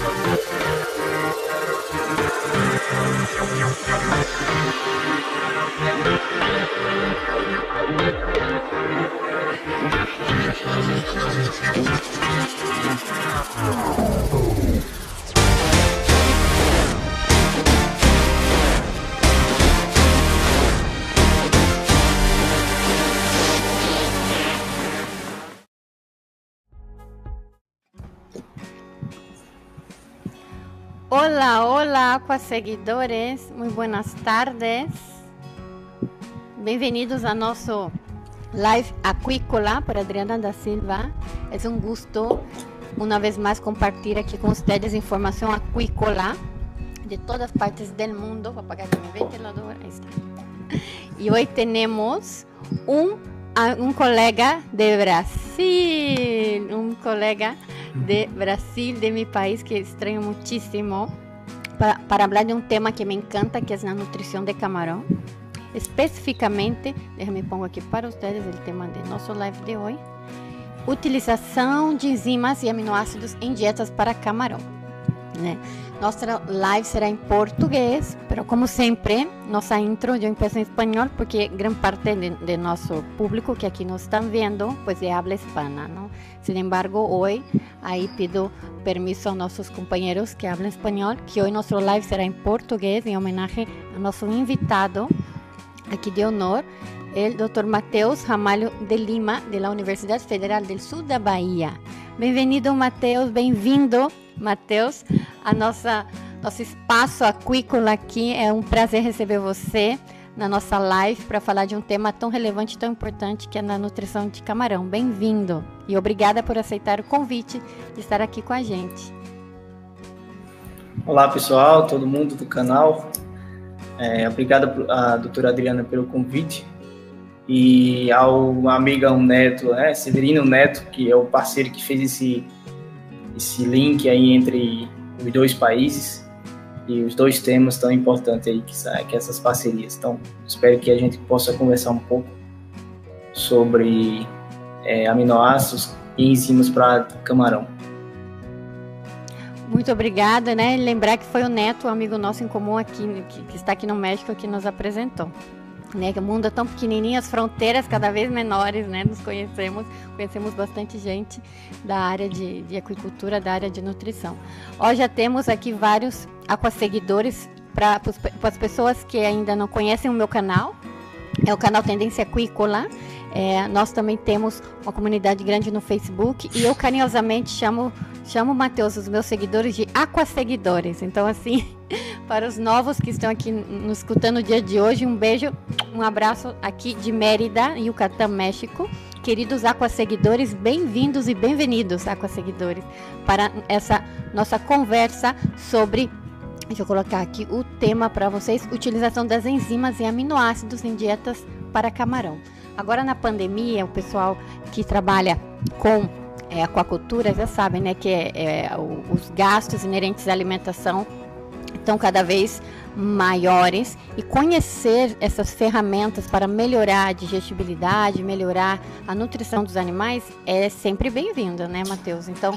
Oh. Hola, hola, aqua seguidores, muito buenas tardes. Bem-vindos a nosso live aquícola por Adriana da Silva. É um gosto, uma vez mais, compartilhar aqui com vocês informação aquícola de todas partes do mundo. Vou apagar aqui meu ventilador. Aí está. E hoje temos um, um colega de Brasil, um colega de Brasil, de mi país, que extraño muchísimo, para, para de un tema que me encanta, que es la nutrición de camarón. Especificamente, déjame pongo aqui para ustedes el tema de nosso live de hoje, utilização de enzimas e aminoácidos em dietas para camarão. Né? Nossa live será em português, mas como sempre, nossa intro eu começo em espanhol porque grande parte de, de, nosso público que aqui nos estão vendo, pues de habla hispana? Sin embargo, hoje aí pido permisso a nossos companheiros que hablam espanhol, que hoje nosso live será em português em homenagem a nosso invitado aqui de honor, o Dr. Mateus Ramalho de Lima, da Universidade Federal do Sul da Bahia. Bem-vindo, Mateus, bem-vindo Matheus, a nossa nosso espaço aquícola aqui. É um prazer receber você na nossa live para falar de um tema tão relevante tão importante que é na nutrição de camarão. Bem-vindo e obrigada por aceitar o convite de estar aqui com a gente. Olá, pessoal, todo mundo do canal. É, obrigada a doutora Adriana pelo convite e ao amigão Neto, né, Severino Neto, que é o parceiro que fez esse esse link aí entre os dois países e os dois temas tão importantes aí que, que essas parcerias. Então, espero que a gente possa conversar um pouco sobre é, aminoácidos e enzimas para camarão. Muito obrigada, né? Lembrar que foi o Neto, um amigo nosso em comum aqui, que, que está aqui no México, que nos apresentou né? Que o mundo é tão pequenininho, as fronteiras cada vez menores, né? Nos conhecemos, conhecemos bastante gente da área de, de aquicultura, da área de nutrição. Hoje já temos aqui vários aquaseguidores para as pessoas que ainda não conhecem o meu canal. É o canal Tendência Aquícola. É, nós também temos uma comunidade grande no Facebook e eu carinhosamente chamo chamo Matheus, os meus seguidores de aquaseguidores. Então assim, para os novos que estão aqui nos escutando no dia de hoje, um beijo, um abraço aqui de Mérida, Yucatán, México. Queridos aquaseguidores, bem-vindos e bem-vindos, aquaseguidores, para essa nossa conversa sobre Deixa eu colocar aqui o tema para vocês: utilização das enzimas e aminoácidos em dietas para camarão. Agora na pandemia, o pessoal que trabalha com é, aquacultura já sabe, né, que é, os gastos inerentes à alimentação estão cada vez maiores e conhecer essas ferramentas para melhorar a digestibilidade, melhorar a nutrição dos animais é sempre bem-vindo, né, Matheus? Então,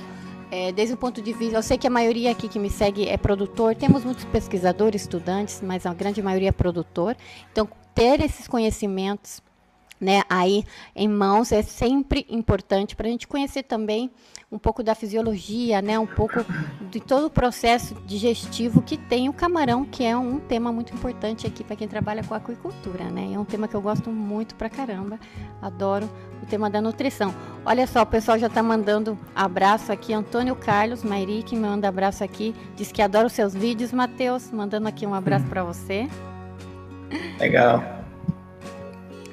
é, desde o ponto de vista, eu sei que a maioria aqui que me segue é produtor, temos muitos pesquisadores, estudantes, mas a grande maioria é produtor. Então, ter esses conhecimentos né, aí em mãos é sempre importante para a gente conhecer também um pouco da fisiologia, né, um pouco de todo o processo digestivo que tem o camarão, que é um tema muito importante aqui para quem trabalha com aquicultura, né? É um tema que eu gosto muito pra caramba, adoro o tema da nutrição. Olha só, o pessoal já está mandando abraço aqui, Antônio Carlos Mairi, que manda abraço aqui, diz que adora os seus vídeos, Matheus, mandando aqui um abraço para você. Legal.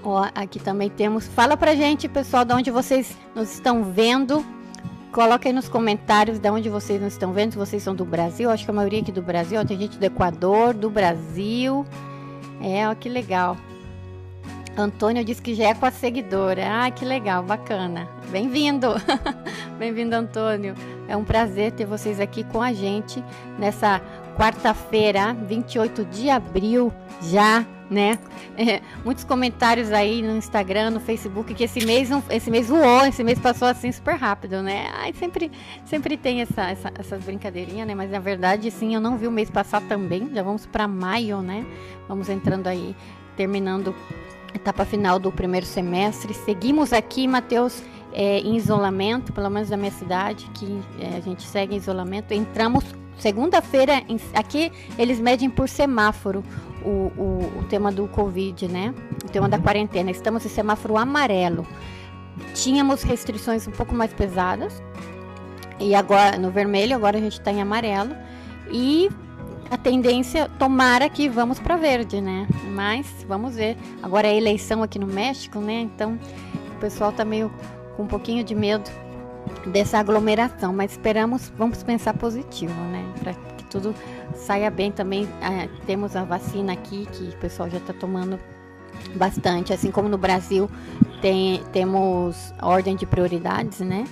Ó, aqui também temos. Fala pra gente, pessoal, de onde vocês nos estão vendo. Coloca aí nos comentários de onde vocês nos estão vendo, se vocês são do Brasil. Acho que a maioria aqui do Brasil. Ó, tem gente do Equador, do Brasil. É, ó, que legal. Antônio disse que já é com a seguidora. Ah, que legal, bacana. Bem-vindo. Bem-vindo, Antônio. É um prazer ter vocês aqui com a gente nessa quarta-feira, 28 de abril, já né? É, muitos comentários aí no Instagram, no Facebook, que esse mês, esse mês voou, esse mês passou assim super rápido, né? Ai, sempre, sempre tem essa, essa, essas brincadeirinhas, né? Mas na verdade, sim, eu não vi o mês passar também. Já vamos para maio, né? Vamos entrando aí, terminando a etapa final do primeiro semestre. Seguimos aqui, Matheus. É, em isolamento, pelo menos da minha cidade, que é, a gente segue em isolamento. Entramos segunda-feira, aqui eles medem por semáforo o, o, o tema do Covid, né? O tema da quarentena. Estamos em semáforo amarelo. Tínhamos restrições um pouco mais pesadas. E agora no vermelho, agora a gente está em amarelo. E a tendência, tomara que vamos para verde, né? Mas vamos ver. Agora é eleição aqui no México, né? Então o pessoal tá meio com um pouquinho de medo dessa aglomeração, mas esperamos, vamos pensar positivo, né? Para que tudo saia bem também. Ah, temos a vacina aqui que o pessoal já está tomando bastante, assim como no Brasil tem, temos ordem de prioridades, né?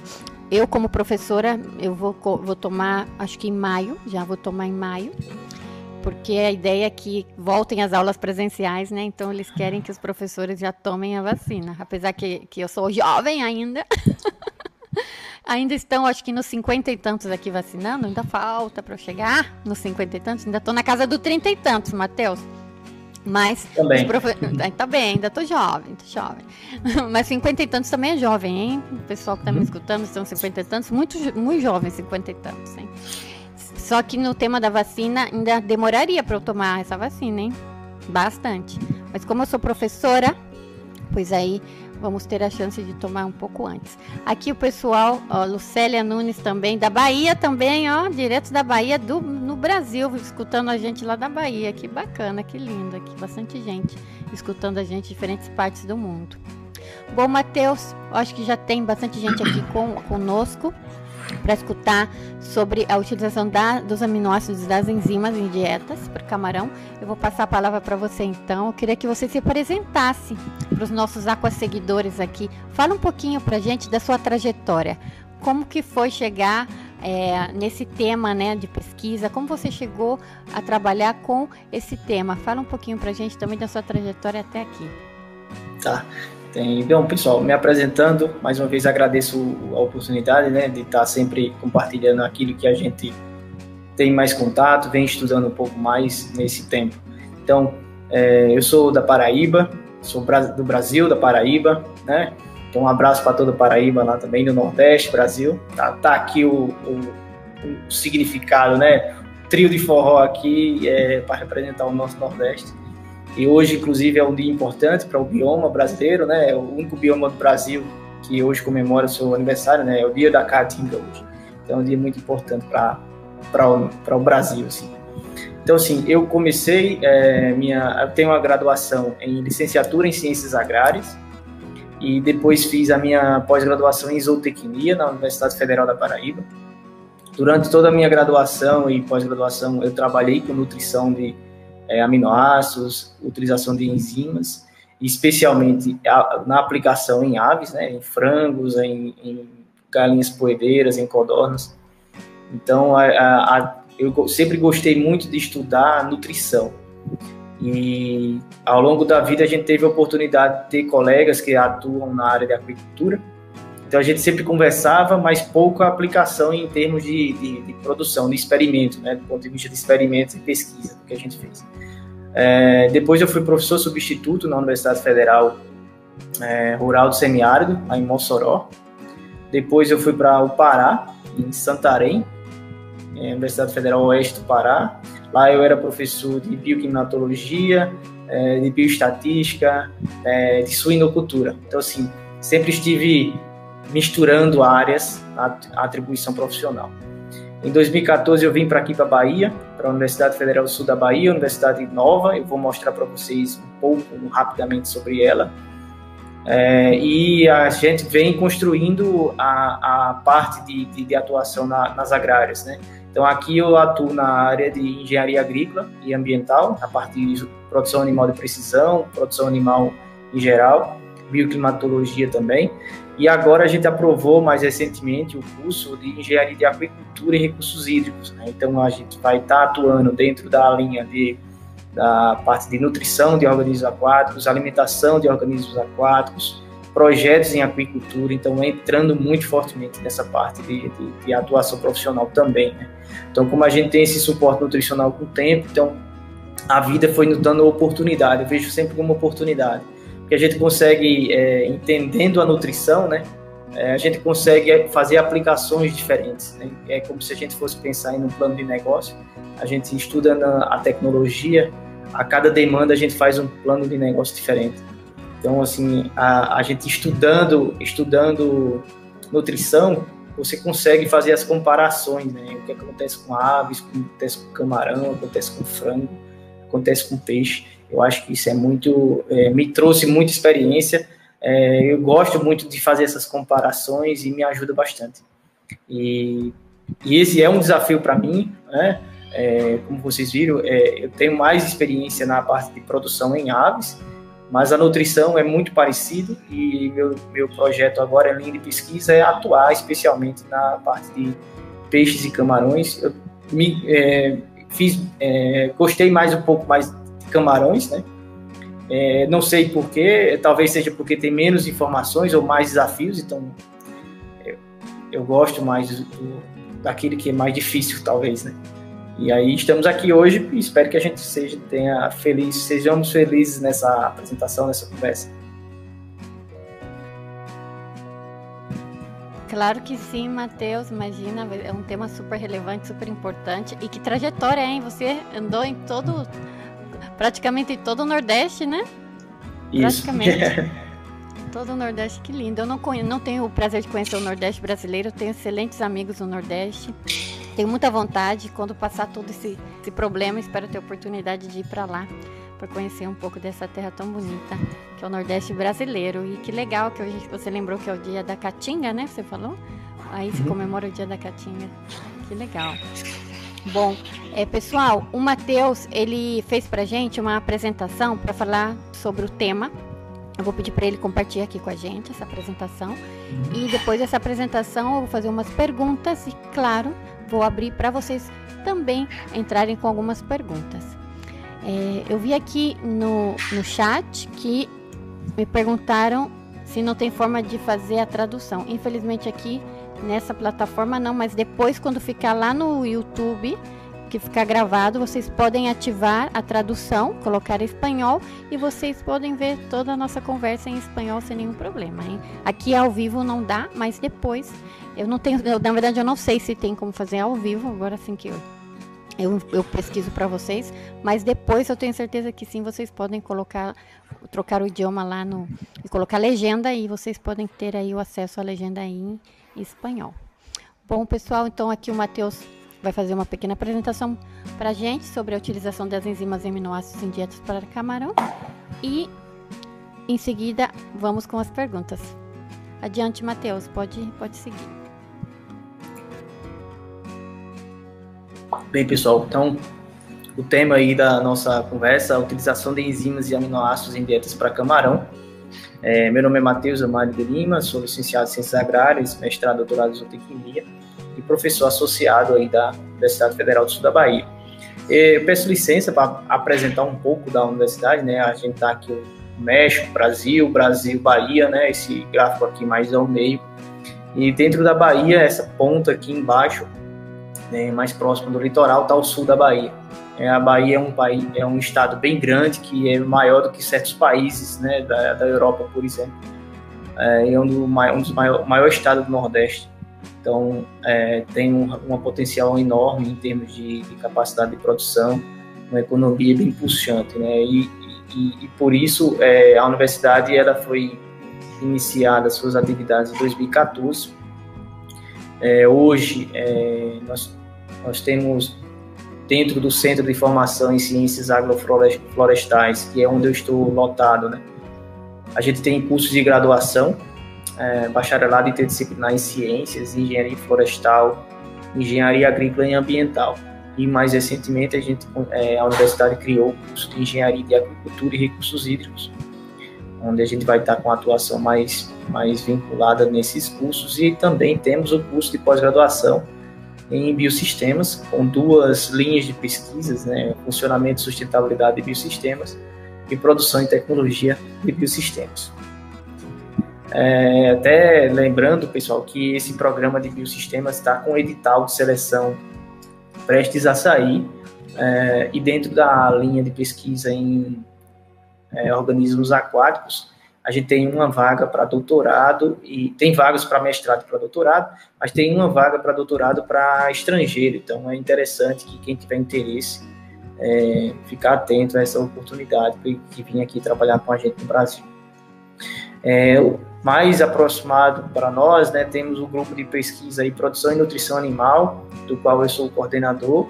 Eu como professora eu vou, vou tomar, acho que em maio, já vou tomar em maio, porque a ideia é que voltem as aulas presenciais, né? Então eles querem que os professores já tomem a vacina, apesar que, que eu sou jovem ainda. Ainda estão, acho que nos cinquenta e tantos aqui vacinando, ainda falta para eu chegar nos cinquenta e tantos, ainda estou na casa do trinta e tantos, Matheus. Mas. Também. Profe... Tá bem, ainda tô jovem, tô jovem. Mas cinquenta e tantos também é jovem, hein? O pessoal que tá me uhum. escutando são cinquenta e tantos, muito, muito jovem, cinquenta e tantos, hein? Só que no tema da vacina ainda demoraria para eu tomar essa vacina, hein? Bastante. Mas como eu sou professora, pois aí vamos ter a chance de tomar um pouco antes. Aqui o pessoal, ó, Lucélia Nunes também, da Bahia também, ó, direto da Bahia, do, no Brasil, escutando a gente lá da Bahia. Que bacana, que lindo aqui, bastante gente escutando a gente de diferentes partes do mundo. Bom, Matheus, acho que já tem bastante gente aqui com, conosco para escutar sobre a utilização da, dos aminoácidos das enzimas em dietas para camarão. Eu vou passar a palavra para você então. Eu queria que você se apresentasse para os nossos aqua seguidores aqui. Fala um pouquinho para a gente da sua trajetória. Como que foi chegar é, nesse tema né, de pesquisa? Como você chegou a trabalhar com esse tema? Fala um pouquinho para a gente também da sua trajetória até aqui. Tá. Tem, bom, pessoal, me apresentando, mais uma vez agradeço a oportunidade né, de estar sempre compartilhando aquilo que a gente tem mais contato, vem estudando um pouco mais nesse tempo. Então, é, eu sou da Paraíba, sou do Brasil, da Paraíba, né? Então, um abraço para toda a Paraíba lá também, do Nordeste, Brasil. Tá, tá aqui o, o, o, significado, né? O trio de forró aqui é, para representar o nosso Nordeste. E hoje, inclusive, é um dia importante para o bioma brasileiro, né? É o único bioma do Brasil que hoje comemora o seu aniversário, né? É o dia da Caatinga hoje. Então, é um dia muito importante para o Brasil, assim. Então, assim, eu comecei é, minha... Eu tenho uma graduação em licenciatura em Ciências Agrárias e depois fiz a minha pós-graduação em zootecnia na Universidade Federal da Paraíba. Durante toda a minha graduação e pós-graduação, eu trabalhei com nutrição de é, aminoácidos, utilização de enzimas, especialmente na aplicação em aves, né, em frangos, em, em galinhas poedeiras, em codornas. Então, a, a, eu sempre gostei muito de estudar nutrição. E ao longo da vida a gente teve a oportunidade de ter colegas que atuam na área de agricultura. Então a gente sempre conversava, mas pouco a aplicação em termos de, de, de produção, de experimento, né, do ponto de vista de experimentos e pesquisa que a gente fez. É, depois eu fui professor substituto na Universidade Federal é, Rural do Semiárido, em Mossoró. Depois eu fui para o Pará, em Santarém, é, Universidade Federal Oeste do Pará. Lá eu era professor de bioclimatologia, é, de bioestatística, é, de suinocultura. Então, assim, sempre estive misturando áreas na atribuição profissional. Em 2014 eu vim para aqui para Bahia, para a Universidade Federal do Sul da Bahia, Universidade nova. Eu vou mostrar para vocês um pouco rapidamente sobre ela. É, e a gente vem construindo a, a parte de, de, de atuação na, nas agrárias, né? Então aqui eu atuo na área de engenharia agrícola e ambiental, na parte de produção animal de precisão, produção animal em geral. Bioclimatologia também. E agora a gente aprovou mais recentemente o curso de engenharia de aquicultura e recursos hídricos. Né? Então a gente vai estar atuando dentro da linha de da parte de nutrição de organismos aquáticos, alimentação de organismos aquáticos, projetos em aquicultura, então entrando muito fortemente nessa parte de, de, de atuação profissional também. Né? Então, como a gente tem esse suporte nutricional com o tempo, então a vida foi nos dando oportunidade, eu vejo sempre como oportunidade, porque a gente consegue, é, entendendo a nutrição, né, é, a gente consegue fazer aplicações diferentes. Né? É como se a gente fosse pensar em um plano de negócio, a gente estuda na, a tecnologia, a cada demanda a gente faz um plano de negócio diferente. Então, assim, a, a gente estudando, estudando nutrição, você consegue fazer as comparações, né? O que acontece com aves, o que acontece com camarão, o que acontece com frango, o que acontece com peixe. Eu acho que isso é muito, é, me trouxe muita experiência. É, eu gosto muito de fazer essas comparações e me ajuda bastante. E, e esse é um desafio para mim, né? É, como vocês viram, é, eu tenho mais experiência na parte de produção em aves, mas a nutrição é muito parecido e meu, meu projeto agora, em linha de pesquisa, é atuar especialmente na parte de peixes e camarões. Eu me, é, fiz, é, gostei mais um pouco mais camarões, né? É, não sei porquê, talvez seja porque tem menos informações ou mais desafios, então eu, eu gosto mais do, daquilo que é mais difícil, talvez, né? E aí estamos aqui hoje e espero que a gente seja tenha feliz, sejamos felizes nessa apresentação, nessa conversa. Claro que sim, Matheus. Imagina, é um tema super relevante, super importante. E que trajetória, hein? Você andou em todo, praticamente todo o Nordeste, né? Isso. Praticamente. todo o Nordeste, que lindo. Eu não, conheço, não tenho o prazer de conhecer o Nordeste brasileiro, tenho excelentes amigos no Nordeste. Tenho muita vontade, quando passar todo esse, esse problema, espero ter a oportunidade de ir para lá para conhecer um pouco dessa terra tão bonita que é o Nordeste brasileiro. E que legal que hoje você lembrou que é o dia da Caatinga, né? Você falou? Aí se uhum. comemora o dia da Caatinga. Que legal. Bom, é, pessoal, o Matheus ele fez para gente uma apresentação para falar sobre o tema. Eu vou pedir para ele compartilhar aqui com a gente essa apresentação. E depois dessa apresentação eu vou fazer umas perguntas e, claro, vou abrir para vocês também entrarem com algumas perguntas. É, eu vi aqui no, no chat que me perguntaram se não tem forma de fazer a tradução. Infelizmente aqui nessa plataforma não, mas depois quando ficar lá no YouTube que ficar gravado, vocês podem ativar a tradução, colocar espanhol e vocês podem ver toda a nossa conversa em espanhol sem nenhum problema. Hein? Aqui ao vivo não dá, mas depois eu não tenho, eu, na verdade eu não sei se tem como fazer ao vivo, agora sim que eu eu, eu pesquiso para vocês, mas depois eu tenho certeza que sim, vocês podem colocar, trocar o idioma lá no e colocar legenda e vocês podem ter aí o acesso à legenda espanhol. Bom, pessoal, então aqui o Matheus vai fazer uma pequena apresentação para a gente sobre a utilização das enzimas e aminoácidos em dietas para camarão e em seguida vamos com as perguntas. Adiante, Matheus, pode, pode seguir. Bem, pessoal, então o tema aí da nossa conversa, a utilização de enzimas e aminoácidos em dietas para camarão. É, meu nome é Matheus Amário de Lima, sou licenciado em Ciências Agrárias, mestrado, doutorado em Zootecnia e professor associado aí da Universidade Federal do Sul da Bahia. Eu peço licença para apresentar um pouco da universidade, né? A gente está aqui no México, Brasil, Brasil, Bahia, né? Esse gráfico aqui mais ao meio. E dentro da Bahia, essa ponta aqui embaixo, né, mais próximo do litoral, está o sul da Bahia. É, a Bahia é um país, é um estado bem grande que é maior do que certos países, né, da, da Europa, por exemplo. É, é um, do, um dos maiores maior estados do Nordeste. Então, é, tem um, um potencial enorme em termos de, de, capacidade de produção, uma economia bem pulsante, né? E, e, e por isso é, a universidade ela foi iniciada suas atividades em 2014. É, hoje é, nós, nós temos dentro do Centro de Formação em Ciências Agroflorestais, que é onde eu estou lotado, né? A gente tem cursos de graduação é, bacharelado interdisciplinar em ciências, engenharia florestal, engenharia agrícola e ambiental. E mais recentemente a gente, é, a universidade criou o curso de engenharia de agricultura e recursos hídricos, onde a gente vai estar com a atuação mais, mais vinculada nesses cursos e também temos o curso de pós-graduação em biosistemas, com duas linhas de pesquisas, né, funcionamento, sustentabilidade de biosistemas e produção e tecnologia de biosistemas. É, até lembrando, pessoal, que esse programa de biosistemas está com edital de seleção prestes a sair é, e dentro da linha de pesquisa em é, organismos aquáticos, a gente tem uma vaga para doutorado e tem vagas para mestrado e para doutorado, mas tem uma vaga para doutorado para estrangeiro. Então é interessante que quem tiver interesse é, ficar atento a essa oportunidade que vir aqui trabalhar com a gente no Brasil. É, mais aproximado para nós, né, temos o grupo de pesquisa e produção e nutrição animal, do qual eu sou o coordenador,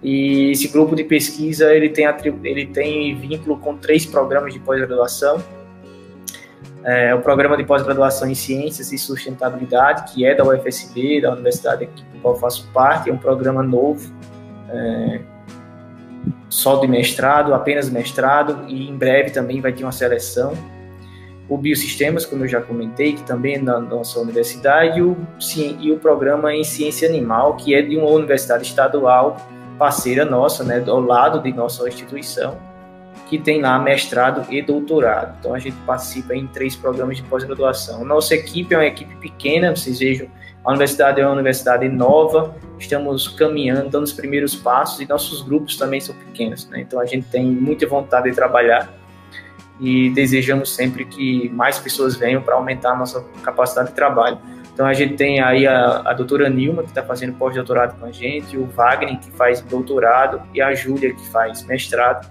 e esse grupo de pesquisa ele tem, ele tem vínculo com três programas de pós-graduação. É, o programa de pós-graduação em Ciências e Sustentabilidade, que é da UFSB, da universidade do qual faço parte, é um programa novo, é, só de mestrado, apenas mestrado, e em breve também vai ter uma seleção. O Biosistemas, como eu já comentei, que também é da nossa universidade, e o, e o programa em Ciência Animal, que é de uma universidade estadual parceira nossa, né, ao lado de nossa instituição, que tem lá mestrado e doutorado. Então a gente participa em três programas de pós-graduação. Nossa equipe é uma equipe pequena, vocês vejam, a universidade é uma universidade nova, estamos caminhando, dando os primeiros passos e nossos grupos também são pequenos, né? Então a gente tem muita vontade de trabalhar e desejamos sempre que mais pessoas venham para aumentar a nossa capacidade de trabalho. Então a gente tem aí a, a doutora Nilma, que está fazendo pós-doutorado com a gente, o Wagner, que faz doutorado, e a Júlia, que faz mestrado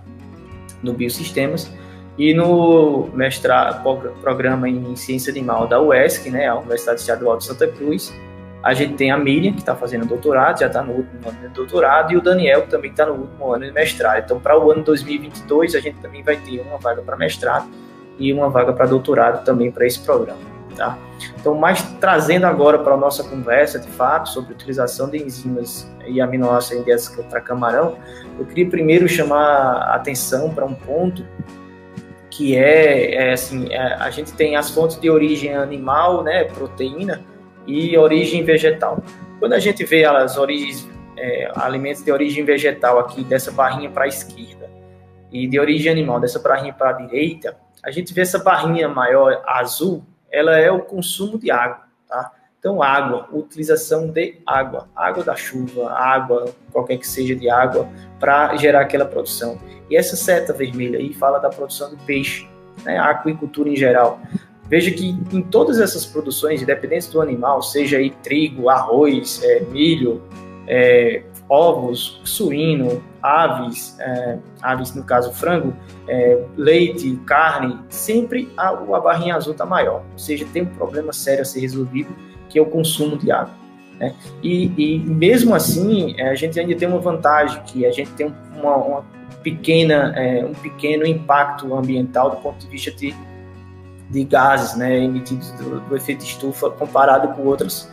no Biosistemas. E no mestrado, programa em Ciência Animal da UESC, né, a Universidade Estadual de Santa Cruz, a gente tem a Miriam, que está fazendo doutorado, já está no último ano de doutorado, e o Daniel, que também está no último ano de mestrado. Então, para o ano 2022, a gente também vai ter uma vaga para mestrado e uma vaga para doutorado também para esse programa. Tá? Então, mais trazendo agora para a nossa conversa, de fato, sobre utilização de enzimas e aminoácidos para camarão, eu queria primeiro chamar a atenção para um ponto que é, é assim, é, a gente tem as fontes de origem animal, né, proteína, e origem vegetal. Quando a gente vê as origens, é, alimentos de origem vegetal aqui, dessa barrinha para a esquerda, e de origem animal, dessa barrinha para a direita, a gente vê essa barrinha maior azul, ela é o consumo de água, tá? Então, água, utilização de água, água da chuva, água, qualquer que seja de água, para gerar aquela produção. E essa seta vermelha aí fala da produção de peixe, né, a aquicultura em geral. Veja que em todas essas produções, independente do animal, seja aí trigo, arroz, é, milho, é, ovos, suíno, aves, é, aves no caso frango, é, leite, carne, sempre a, a barrinha azul está maior. Ou seja, tem um problema sério a ser resolvido, que é o consumo de água. Né? E, e, mesmo assim, é, a gente ainda tem uma vantagem, que a gente tem uma, uma pequena, é, um pequeno impacto ambiental do ponto de vista de, de gases né, emitidos do, do efeito estufa comparado com outras,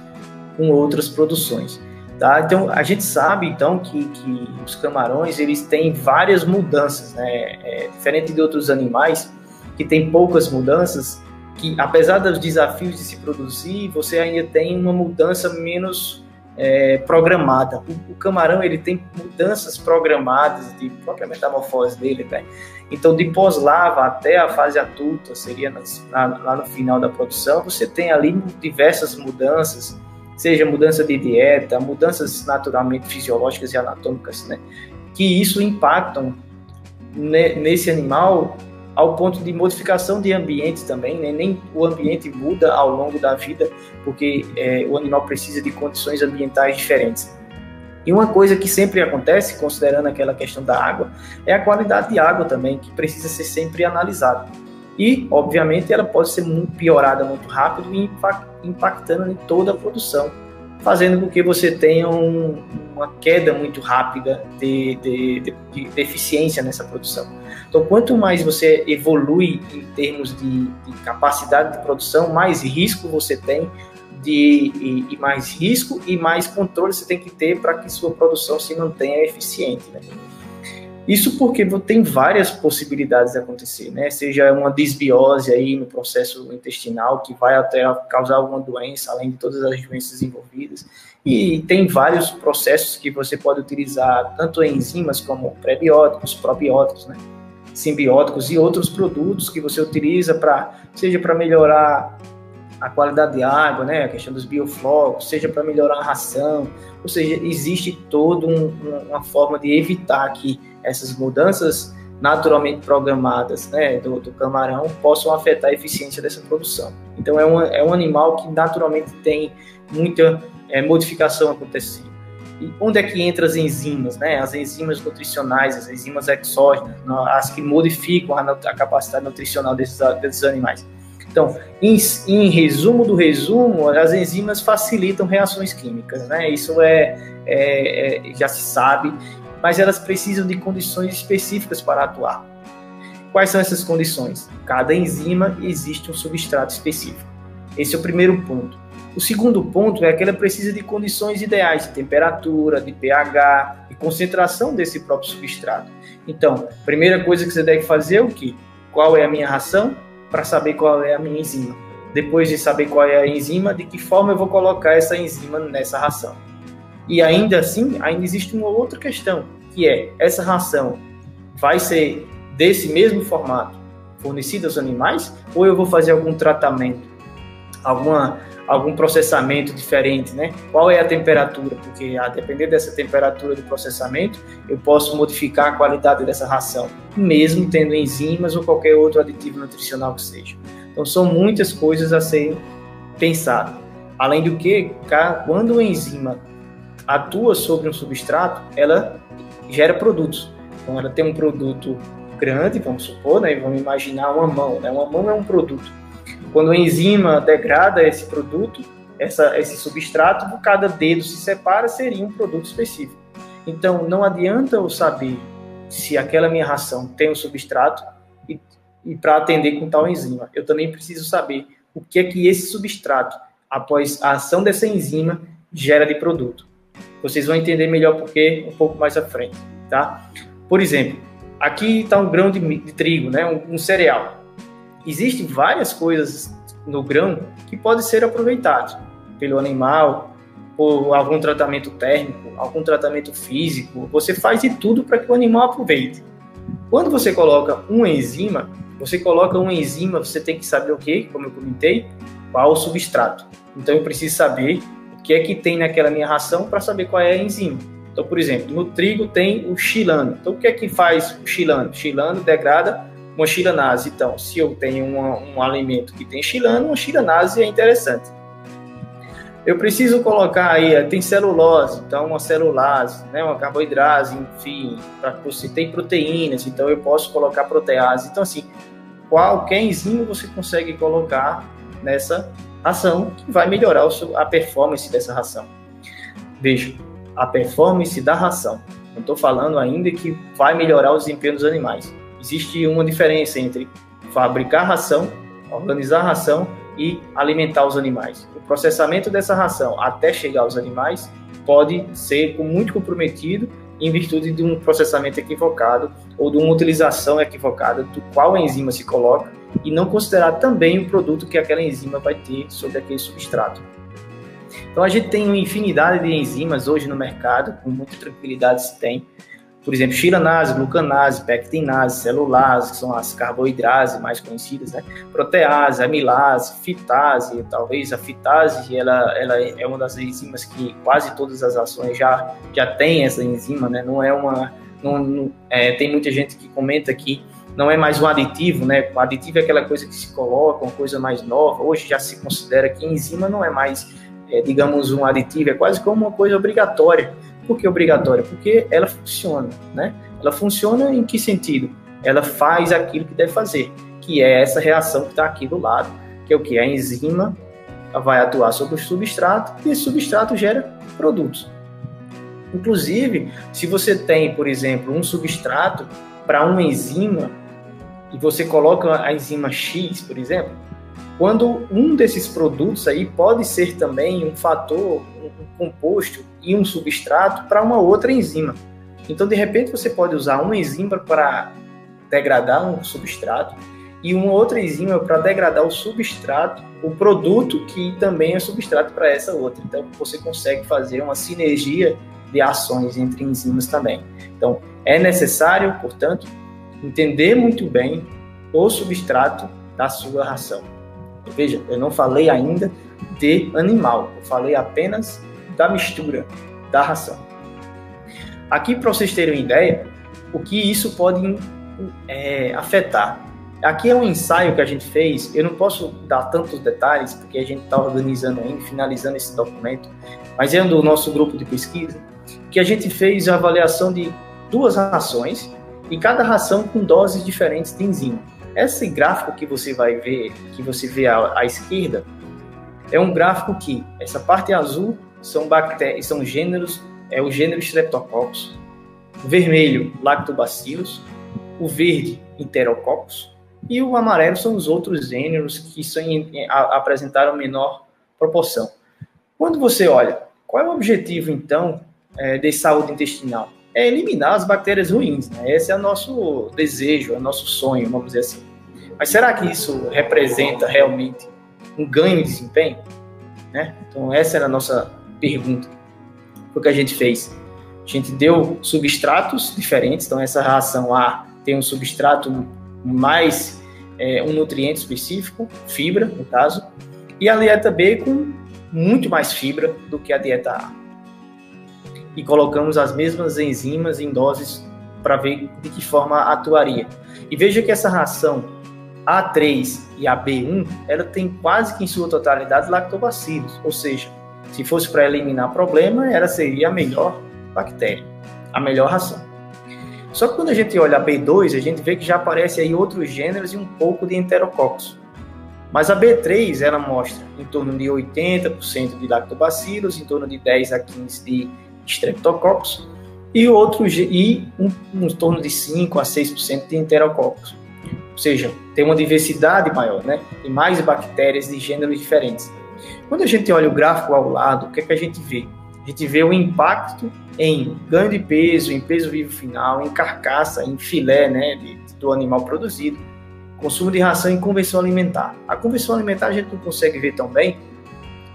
com outras produções. Tá? Então, a gente sabe, então, que, que os camarões, eles têm várias mudanças, né? É, diferente de outros animais, que tem poucas mudanças, que apesar dos desafios de se produzir, você ainda tem uma mudança menos é, programada. O, o, camarão, ele tem mudanças programadas de própria metamorfose dele, né? Então, de pós-lava até a fase adulta, seria nas, na, lá no final da produção, você tem ali diversas mudanças, seja mudança de dieta, mudanças naturalmente fisiológicas e anatômicas, né? Que isso impactam nesse animal ao ponto de modificação de ambiente também, né? nem o ambiente muda ao longo da vida, porque é, o animal precisa de condições ambientais diferentes. E uma coisa que sempre acontece, considerando aquela questão da água, é a qualidade de água também, que precisa ser sempre analisada. E, obviamente, ela pode ser muito piorada muito rápido e impactando em toda a produção, fazendo com que você tenha um, uma queda muito rápida de, de, de, de, eficiência nessa produção. Então, quanto mais você evolui em termos de, capacidade de produção, mais risco você tem de, e, e, mais risco e mais controle você tem que ter para que sua produção se mantenha eficiente. Né? Isso porque tem várias possibilidades de acontecer, né? Seja uma desbiose aí no processo intestinal que vai até causar alguma doença, além de todas as doenças envolvidas. E tem vários processos que você pode utilizar, tanto enzimas como prebióticos, probióticos, né? Simbióticos e outros produtos que você utiliza para, seja para melhorar a qualidade de água, né, a questão dos bioflocos, seja para melhorar a ração, ou seja, existe toda um, uma forma de evitar que essas mudanças naturalmente programadas né, do, do, camarão possam afetar a eficiência dessa produção. Então, é, uma, é um animal que naturalmente tem muita é, modificação acontecendo. E onde é que entra as enzimas, né? As enzimas nutricionais, as enzimas exógenas, as que modificam a, a capacidade nutricional desses, desses animais. Então, em, em, resumo do resumo, as enzimas facilitam reações químicas, né? Isso é, é, é, já se sabe, mas elas precisam de condições específicas para atuar. Quais são essas condições? Cada enzima existe um substrato específico. Esse é o primeiro ponto. O segundo ponto é que ela precisa de condições ideais de temperatura, de pH, de concentração desse próprio substrato. Então, primeira coisa que você deve fazer é o que? Qual é a minha ração? para saber qual é a minha enzima. Depois de saber qual é a enzima, de que forma eu vou colocar essa enzima nessa ração. E ainda assim, ainda existe uma outra questão, que é essa ração vai ser desse mesmo formato fornecida aos animais ou eu vou fazer algum tratamento, alguma algum processamento diferente, né? Qual é a temperatura? Porque a depender dessa temperatura do processamento, eu posso modificar a qualidade dessa ração, mesmo tendo enzimas ou qualquer outro aditivo nutricional que seja. Então são muitas coisas a serem pensadas. Além do que, quando uma enzima atua sobre um substrato, ela gera produtos. Então ela tem um produto grande, vamos supor, né? Vamos imaginar uma mão, né? Uma mão é um produto quando a enzima degrada esse produto, essa, esse substrato, cada dedo se separa, seria um produto específico. Então, não adianta eu saber se aquela minha ração tem um substrato e, e para atender com tal enzima. Eu também preciso saber o que é que esse substrato, após a ação dessa enzima, gera de produto. Vocês vão entender melhor porque um pouco mais à frente, tá? Por exemplo, aqui está um grão de, de trigo, né? Um, um cereal existem várias coisas no grão que podem ser aproveitadas pelo animal, por algum tratamento térmico, algum tratamento físico. Você faz de tudo para que o animal aproveite. Quando você coloca uma enzima, você coloca uma enzima, você tem que saber o que, como eu comentei, qual o substrato. Então eu preciso saber que é que tem naquela minha ração para saber qual é a enzima. Então, por exemplo, no trigo tem o xilano. Então, o que é que faz o xilano? Xilano degrada uma chilanase. Então, se eu tenho uma, um alimento que tem xilano, uma chilanase é interessante. Eu preciso colocar aí, tem celulose, então uma celulase, né, uma carboidrase, enfim, para você tem proteínas, então eu posso colocar protease. Então, assim, qualquer enzima você consegue colocar nessa ração que vai melhorar a performance dessa ração. Veja, a performance da ração. Não estou falando ainda que vai melhorar o desempenho dos animais existe uma diferença entre fabricar ração, organizar ração e alimentar os animais. O processamento dessa ração até chegar aos animais pode ser muito comprometido em virtude de um processamento equivocado ou de uma utilização equivocada do qual a enzima se coloca e não considerar também o produto que aquela enzima vai ter sobre aquele substrato. Então a gente tem uma infinidade de enzimas hoje no mercado, com muita tranquilidade se tem, por exemplo, xilanase, glucanase, pectinase, celulase, que são as carboidrases mais conhecidas, né? protease, amilase, fitase, talvez a fitase, ela, ela é uma das enzimas que quase todas as ações já, já tem essa enzima, né? Não é uma... Não, não, é, tem muita gente que comenta que não é mais um aditivo, né? O aditivo é aquela coisa que se coloca, uma coisa mais nova. Hoje já se considera que enzima não é mais, é, digamos, um aditivo, é quase como uma coisa obrigatória por que obrigatória? Porque ela funciona, né? Ela funciona em que sentido? Ela faz aquilo que deve fazer, que é essa reação que está aqui do lado, que é o que? A enzima vai atuar sobre o substrato e esse substrato gera produtos. Inclusive, se você tem, por exemplo, um substrato para uma enzima e você coloca a enzima X, por exemplo, quando um desses produtos aí pode ser também um fator, um composto e um substrato para uma outra enzima. Então, de repente, você pode usar uma enzima para degradar um substrato e uma outra enzima para degradar o substrato, o produto que também é substrato para essa outra. Então, você consegue fazer uma sinergia de ações entre enzimas também. Então, é necessário, portanto, entender muito bem o substrato da sua ração. Veja, eu não falei ainda de animal, eu falei apenas da mistura da ração. Aqui, para vocês terem uma ideia, o que isso pode é, afetar. Aqui é um ensaio que a gente fez, eu não posso dar tantos detalhes, porque a gente está organizando ainda, finalizando esse documento, mas é do nosso grupo de pesquisa, que a gente fez a avaliação de duas rações, e cada ração com doses diferentes de enzima. Esse gráfico que você vai ver, que você vê à, à esquerda, é um gráfico que essa parte azul são bactérias, são gêneros, é o gênero Streptococcus, vermelho Lactobacillus, o verde Enterococcus e o amarelo são os outros gêneros que são, a, apresentaram menor proporção. Quando você olha, qual é o objetivo então é, de saúde intestinal? É eliminar as bactérias ruins, né? Esse é o nosso desejo, é o nosso sonho, vamos dizer assim. Mas será que isso representa realmente um ganho de desempenho? Né? Então, essa era a nossa pergunta. O que a gente fez. A gente deu substratos diferentes, então essa ração A tem um substrato mais é, um nutriente específico, fibra, no caso, e a dieta B com muito mais fibra do que a dieta A. E colocamos as mesmas enzimas em doses para ver de que forma atuaria. E veja que essa ração a3 e a B1, ela tem quase que em sua totalidade lactobacilos, ou seja, se fosse para eliminar problema, ela seria a melhor bactéria, a melhor ração. Só que quando a gente olha a B2, a gente vê que já aparece aí outros gêneros e um pouco de enterococcus. Mas a B3, ela mostra em torno de 80% de lactobacilos, em torno de 10 a 15 de streptococcus e outro e um, em torno de 5 a 6% de enterococcus. Ou seja, tem uma diversidade maior, né? E mais bactérias de gêneros diferentes. Quando a gente olha o gráfico ao lado, o que é que a gente vê? A gente vê o impacto em ganho de peso, em peso vivo final, em carcaça, em filé, né, de, do animal produzido, consumo de ração e conversão alimentar. A conversão alimentar a gente não consegue ver tão bem,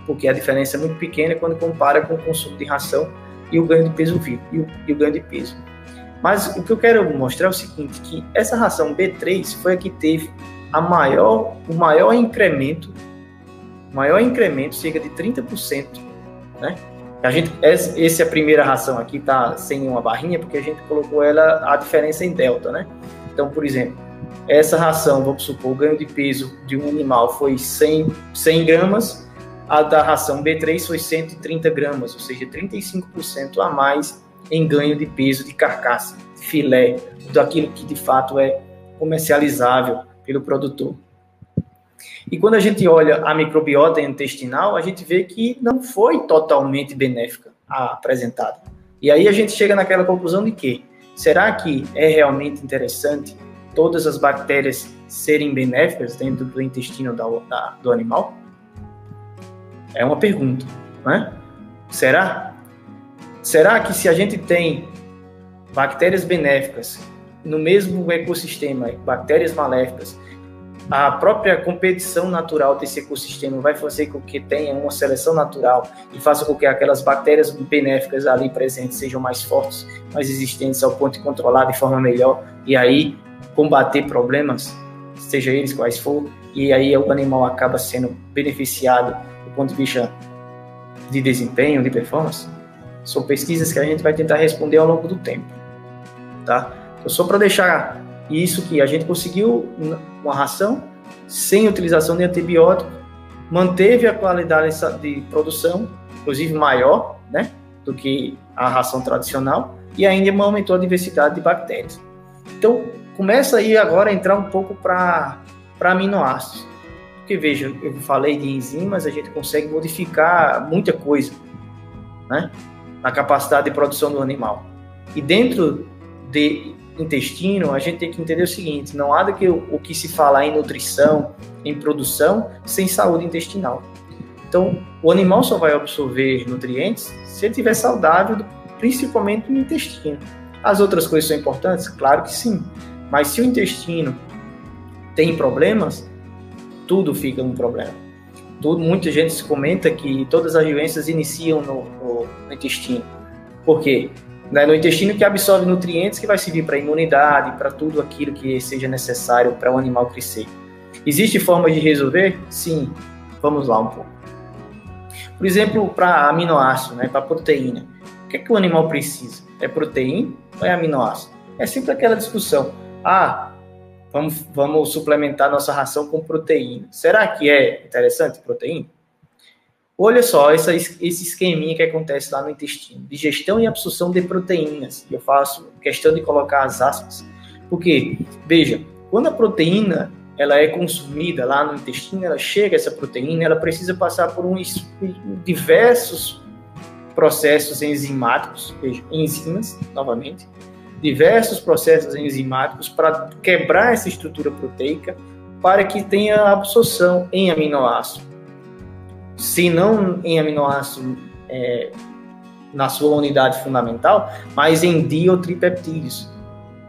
porque a diferença é muito pequena quando compara com o consumo de ração e o ganho de peso vivo e o, e o ganho de peso. Mas o que eu quero mostrar é o seguinte, que essa ração B3 foi a que teve a maior, o maior incremento, maior incremento, cerca de 30%, né? A gente, essa é a primeira ração aqui, tá sem uma barrinha, porque a gente colocou ela, a diferença em delta, né? Então, por exemplo, essa ração, vamos supor, o ganho de peso de um animal foi 100, 100 gramas, a da ração B3 foi 130 gramas, ou seja, 35% a mais em ganho de peso de carcaça, de filé, daquilo que de fato é comercializável pelo produtor. E quando a gente olha a microbiota intestinal, a gente vê que não foi totalmente benéfica a apresentada. E aí a gente chega naquela conclusão de que será que é realmente interessante todas as bactérias serem benéficas dentro do intestino da, da, do animal? É uma pergunta, né? Será? Será que se a gente tem bactérias benéficas no mesmo ecossistema, bactérias maléficas, a própria competição natural desse ecossistema vai fazer com que tenha uma seleção natural e faça com que aquelas bactérias benéficas ali presentes sejam mais fortes, mais existentes ao ponto de controlar de forma melhor e aí combater problemas, seja eles quais for, e aí o animal acaba sendo beneficiado do ponto de vista de desempenho, de performance? São pesquisas que a gente vai tentar responder ao longo do tempo, tá? Então, só para deixar isso que a gente conseguiu uma ração sem utilização de antibiótico, manteve a qualidade de produção, inclusive maior, né, do que a ração tradicional, e ainda aumentou a diversidade de bactérias. Então, começa aí agora a entrar um pouco para aminoácidos. Porque veja, eu falei de enzimas, a gente consegue modificar muita coisa, né? na capacidade de produção do animal. E dentro de intestino, a gente tem que entender o seguinte: não há do que o, que se falar em nutrição, em produção, sem saúde intestinal. Então, o animal só vai absorver nutrientes se ele estiver saudável, principalmente no intestino. As outras coisas são importantes? Claro que sim. Mas se o intestino tem problemas, tudo fica um problema. Tudo, muita gente comenta que todas as doenças iniciam no, no, no intestino. Por quê? Né, no intestino que absorve nutrientes que vai servir para a imunidade, para tudo aquilo que seja necessário para o animal crescer. Existe forma de resolver? Sim. Vamos lá um pouco. Por exemplo, para aminoácido, né, para proteína. O que, é que o animal precisa? É proteína ou é aminoácido? É sempre aquela discussão. Ah, vamos, vamos suplementar nossa ração com proteína. Será que é interessante proteína? Olha só essa, esse esqueminha que acontece lá no intestino. Digestão e absorção de proteínas. Eu faço questão de colocar as aspas. Porque, veja, quando a proteína ela é consumida lá no intestino, ela chega essa proteína, ela precisa passar por um, diversos processos enzimáticos, veja, enzimas, novamente, diversos processos enzimáticos para quebrar essa estrutura proteica para que tenha absorção em aminoácido. Se não em aminoácido é, na sua unidade fundamental, mas em diotripeptídeos.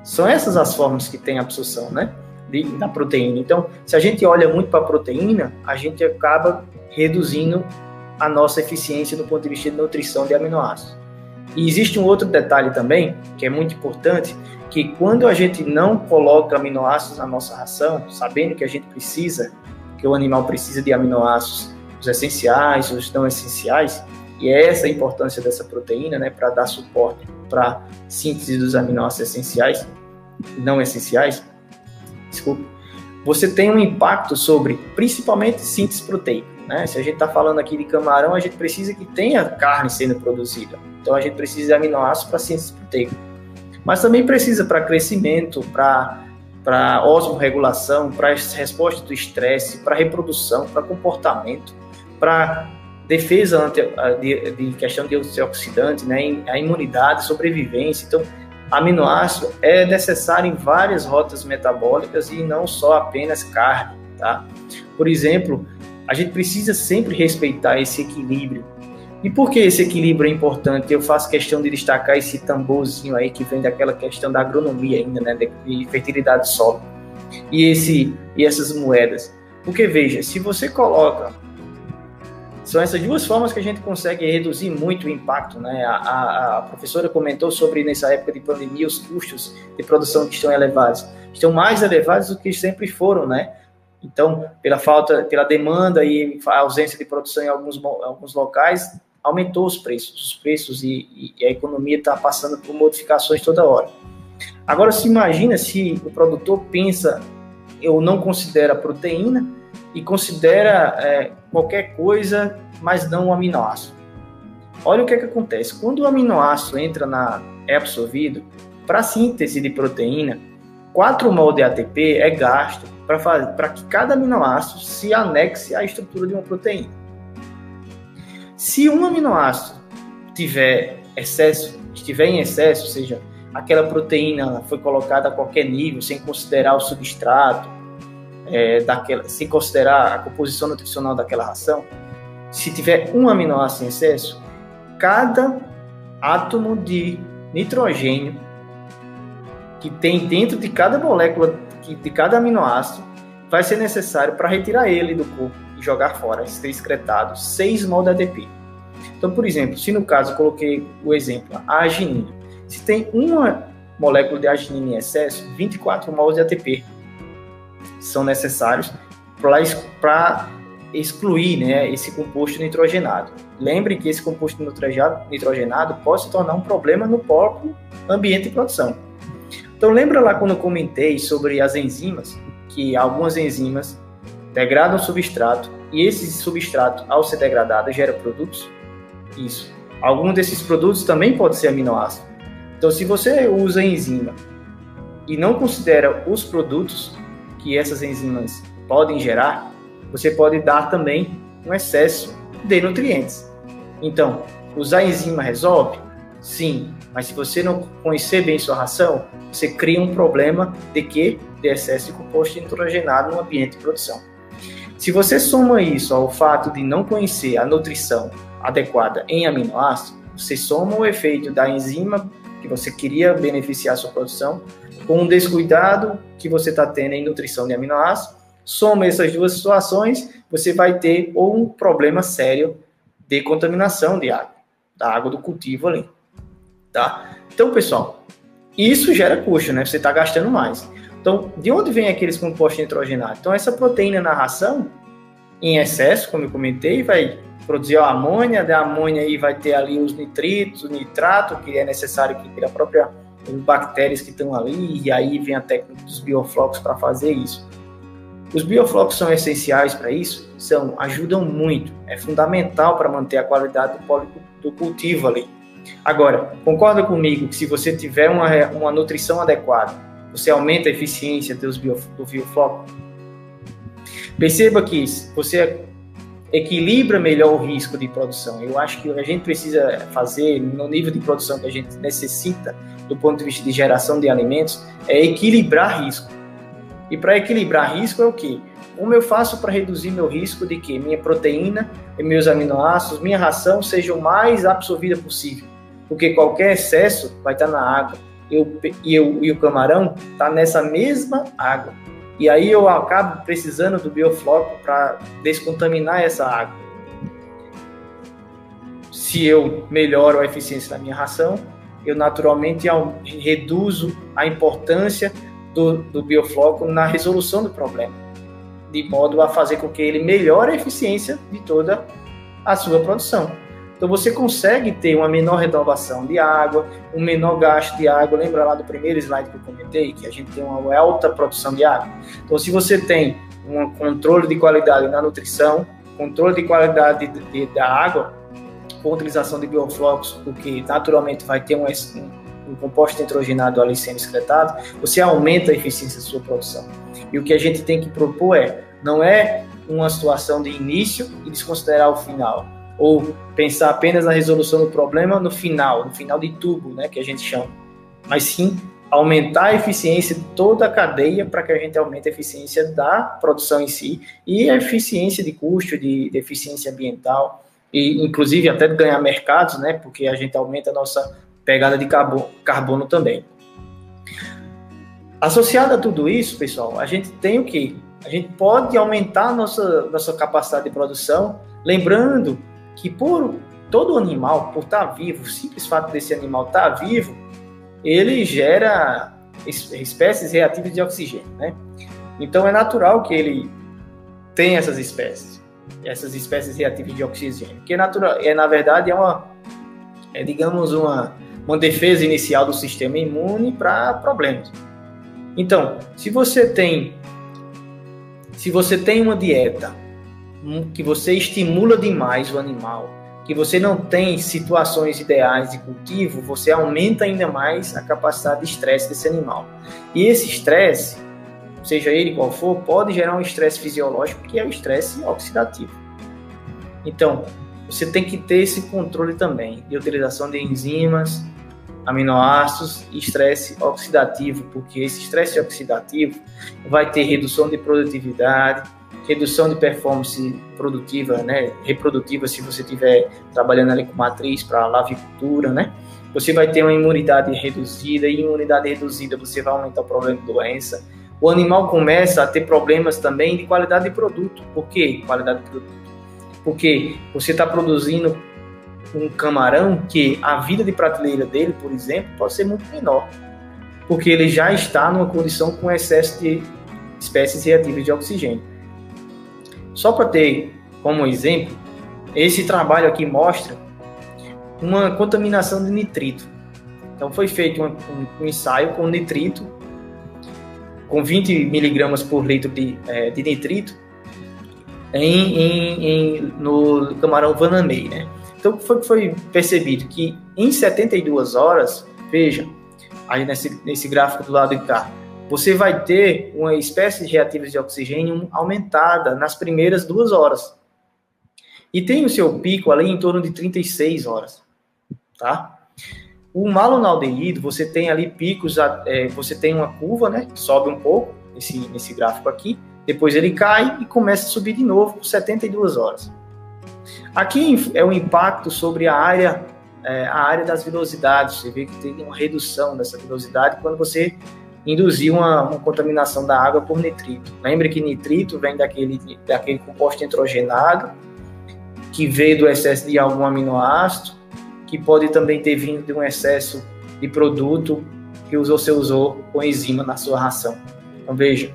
São essas as formas que tem absorção, né? da proteína. Então, se a gente olha muito para a proteína, a gente acaba reduzindo a nossa eficiência do ponto de vista de nutrição de aminoácidos. E existe um outro detalhe também, que é muito importante, que quando a gente não coloca aminoácidos na nossa ração, sabendo que a gente precisa, que o animal precisa de aminoácidos, os essenciais, os não essenciais, e é essa a importância dessa proteína, né, para dar suporte para síntese dos aminoácidos essenciais, não essenciais, desculpa, você tem um impacto sobre, principalmente, síntese proteica. Né? Se a gente está falando aqui de camarão, a gente precisa que tenha carne sendo produzida. Então, a gente precisa de aminoácidos para síntese proteica. Mas também precisa para crescimento, para para osmorregulação, para resposta do estresse, para reprodução, para comportamento, para defesa ante, de, de, questão de antioxidante, né, a imunidade, sobrevivência. Então, aminoácido é necessário em várias rotas metabólicas e não só apenas carne, tá? Por exemplo, a gente precisa sempre respeitar esse equilíbrio. E por que esse equilíbrio é importante? Eu faço questão de destacar esse tamborzinho aí que vem daquela questão da agronomia ainda, né, de fertilidade do solo. E esse e essas moedas. Porque veja, se você coloca são essas duas formas que a gente consegue reduzir muito o impacto. Né? A, a, a, professora comentou sobre, nessa época de pandemia, os custos de produção que estão elevados. Estão mais elevados do que sempre foram, né? Então, pela falta, pela demanda e ausência de produção em alguns, alguns locais, aumentou os preços. Os preços e, e a economia está passando por modificações toda hora. Agora, se imagina se o produtor pensa, eu não considero a proteína, e considera é, qualquer coisa, mas não o aminoácido. Olha o que, é que acontece. Quando o aminoácido entra na é absorvido, para síntese de proteína, 4 mol de ATP é gasto para que cada aminoácido se anexe à estrutura de uma proteína. Se um aminoácido tiver excesso, estiver em excesso, ou seja, aquela proteína foi colocada a qualquer nível, sem considerar o substrato, é, daquela, se considerar a composição nutricional daquela ração, se tiver um aminoácido em excesso, cada átomo de nitrogênio que tem dentro de cada molécula de cada aminoácido vai ser necessário para retirar ele do corpo e jogar fora, ser excretado 6 mol de ATP. Então, por exemplo, se no caso eu coloquei o exemplo, a arginina, se tem uma molécula de arginina em excesso, 24 mols de ATP são necessários para excluir né, esse composto nitrogenado. Lembre que esse composto nitrogenado pode se tornar um problema no próprio ambiente de produção. Então lembra lá quando eu comentei sobre as enzimas, que algumas enzimas degradam substrato e esse substrato, ao ser degradado, gera produtos? Isso. Alguns desses produtos também podem ser aminoácidos. Então, se você usa enzima e não considera os produtos, que essas enzimas podem gerar, você pode dar também um excesso de nutrientes. Então, usar enzima resolve? Sim, mas se você não conhecer bem sua ração, você cria um problema de que de excesso de composto nitrogenado no ambiente de produção. Se você soma isso ao fato de não conhecer a nutrição adequada em aminoácidos, você soma o efeito da enzima que você queria beneficiar a sua produção, com um descuidado que você está tendo em nutrição de aminoácidos, soma essas duas situações, você vai ter ou um problema sério de contaminação de água, da água do cultivo ali, tá? Então, pessoal, isso gera custo, né? Você está gastando mais. Então, de onde vem aqueles compostos nitrogenados? Então, essa proteína na ração, em excesso, como eu comentei, vai produzir a amônia, da amônia aí vai ter ali os nitritos, nitrato, que é necessário que a própria as bactérias que estão ali, e aí vem a técnica dos bioflocos para fazer isso. Os bioflocos são essenciais para isso? São, ajudam muito, é fundamental para manter a qualidade do, do cultivo ali. Agora, concorda comigo que se você tiver uma, uma nutrição adequada, você aumenta a eficiência dos biof, do biofloco? Perceba que você equilibra melhor o risco de produção. Eu acho que a gente precisa fazer no nível de produção que a gente necessita do ponto de vista de geração de alimentos, é equilibrar risco. E para equilibrar risco é o quê? Como eu faço para reduzir meu risco de que minha proteína e meus aminoácidos, minha ração seja o mais absorvida possível? Porque qualquer excesso vai estar na água. Eu, e, e o camarão está nessa mesma água. E aí eu acabo precisando do biofloco para descontaminar essa água. Se eu melhoro a eficiência da minha ração, eu naturalmente reduzo a importância do, do biofloco na resolução do problema, de modo a fazer com que ele melhore a eficiência de toda a sua produção. Então você consegue ter uma menor renovação de água, um menor gasto de água. Lembra lá do primeiro slide que eu comentei que a gente tem uma alta produção de água. Então se você tem um controle de qualidade na nutrição, controle de qualidade de, de, da água, com utilização de bioflocos, porque naturalmente vai ter um, um, um composto nitrogenado ali sendo excretado, você aumenta a eficiência da sua produção. E o que a gente tem que propor é, não é uma situação de início e desconsiderar o final, ou pensar apenas na resolução do problema no final, no final de tubo, né, que a gente chama, mas sim aumentar a eficiência de toda a cadeia para que a gente aumente a eficiência da produção em si e a eficiência de custo, de, de eficiência ambiental e inclusive até ganhar mercados, né? Porque a gente aumenta a nossa pegada de carbono, carbono também. Associado a tudo isso, pessoal, a gente tem o que? A gente pode aumentar a nossa, nossa capacidade de produção, lembrando que por todo animal, por estar vivo, o simples fato desse animal estar vivo, ele gera espécies reativas de oxigênio, né? Então é natural que ele tenha essas espécies essas espécies reativas de oxigênio, que é, natural, é na verdade é uma, é, digamos uma, uma defesa inicial do sistema imune para problemas. Então, se você tem se você tem uma dieta que você estimula demais o animal, que você não tem situações ideais de cultivo, você aumenta ainda mais a capacidade de estresse desse animal. E esse estresse seja ele qual for, pode gerar um estresse fisiológico que é o estresse oxidativo. Então, você tem que ter esse controle também de utilização de enzimas, aminoácidos e estresse oxidativo, porque esse estresse oxidativo vai ter redução de produtividade, redução de performance produtiva, né, reprodutiva, se você estiver trabalhando ali com matriz para lavicultura, né? Você vai ter uma imunidade reduzida e imunidade reduzida você vai aumentar o problema de doença o animal começa a ter problemas também de qualidade de produto. Por que qualidade de produto? Porque você está produzindo um camarão que a vida de prateleira dele, por exemplo, pode ser muito menor, porque ele já está numa condição com excesso de espécies reativas de oxigênio. Só para ter como exemplo, esse trabalho aqui mostra uma contaminação de nitrito. Então foi feito um, um, ensaio com nitrito com 20 miligramas por litro de, é, de nitrito em, em, em, no camarão Vanamei, né? Então, foi, foi percebido que em 72 horas, veja, aí nesse, nesse gráfico do lado de cá, você vai ter uma espécie de reativos de oxigênio aumentada nas primeiras duas horas. E tem o seu pico ali em torno de 36 horas, tá? O malonaldeído, você tem ali picos, é, você tem uma curva, né? Sobe um pouco nesse, nesse gráfico aqui, depois ele cai e começa a subir de novo por 72 horas. Aqui é o impacto sobre a área é, a área das velocidades. Você vê que tem uma redução dessa velocidade quando você induzir uma, uma, contaminação da água por nitrito. Lembre que nitrito vem daquele, daquele composto nitrogenado, que veio do excesso de algum aminoácido, que pode também ter vindo de um excesso de produto que você usou com enzima na sua ração. Então veja,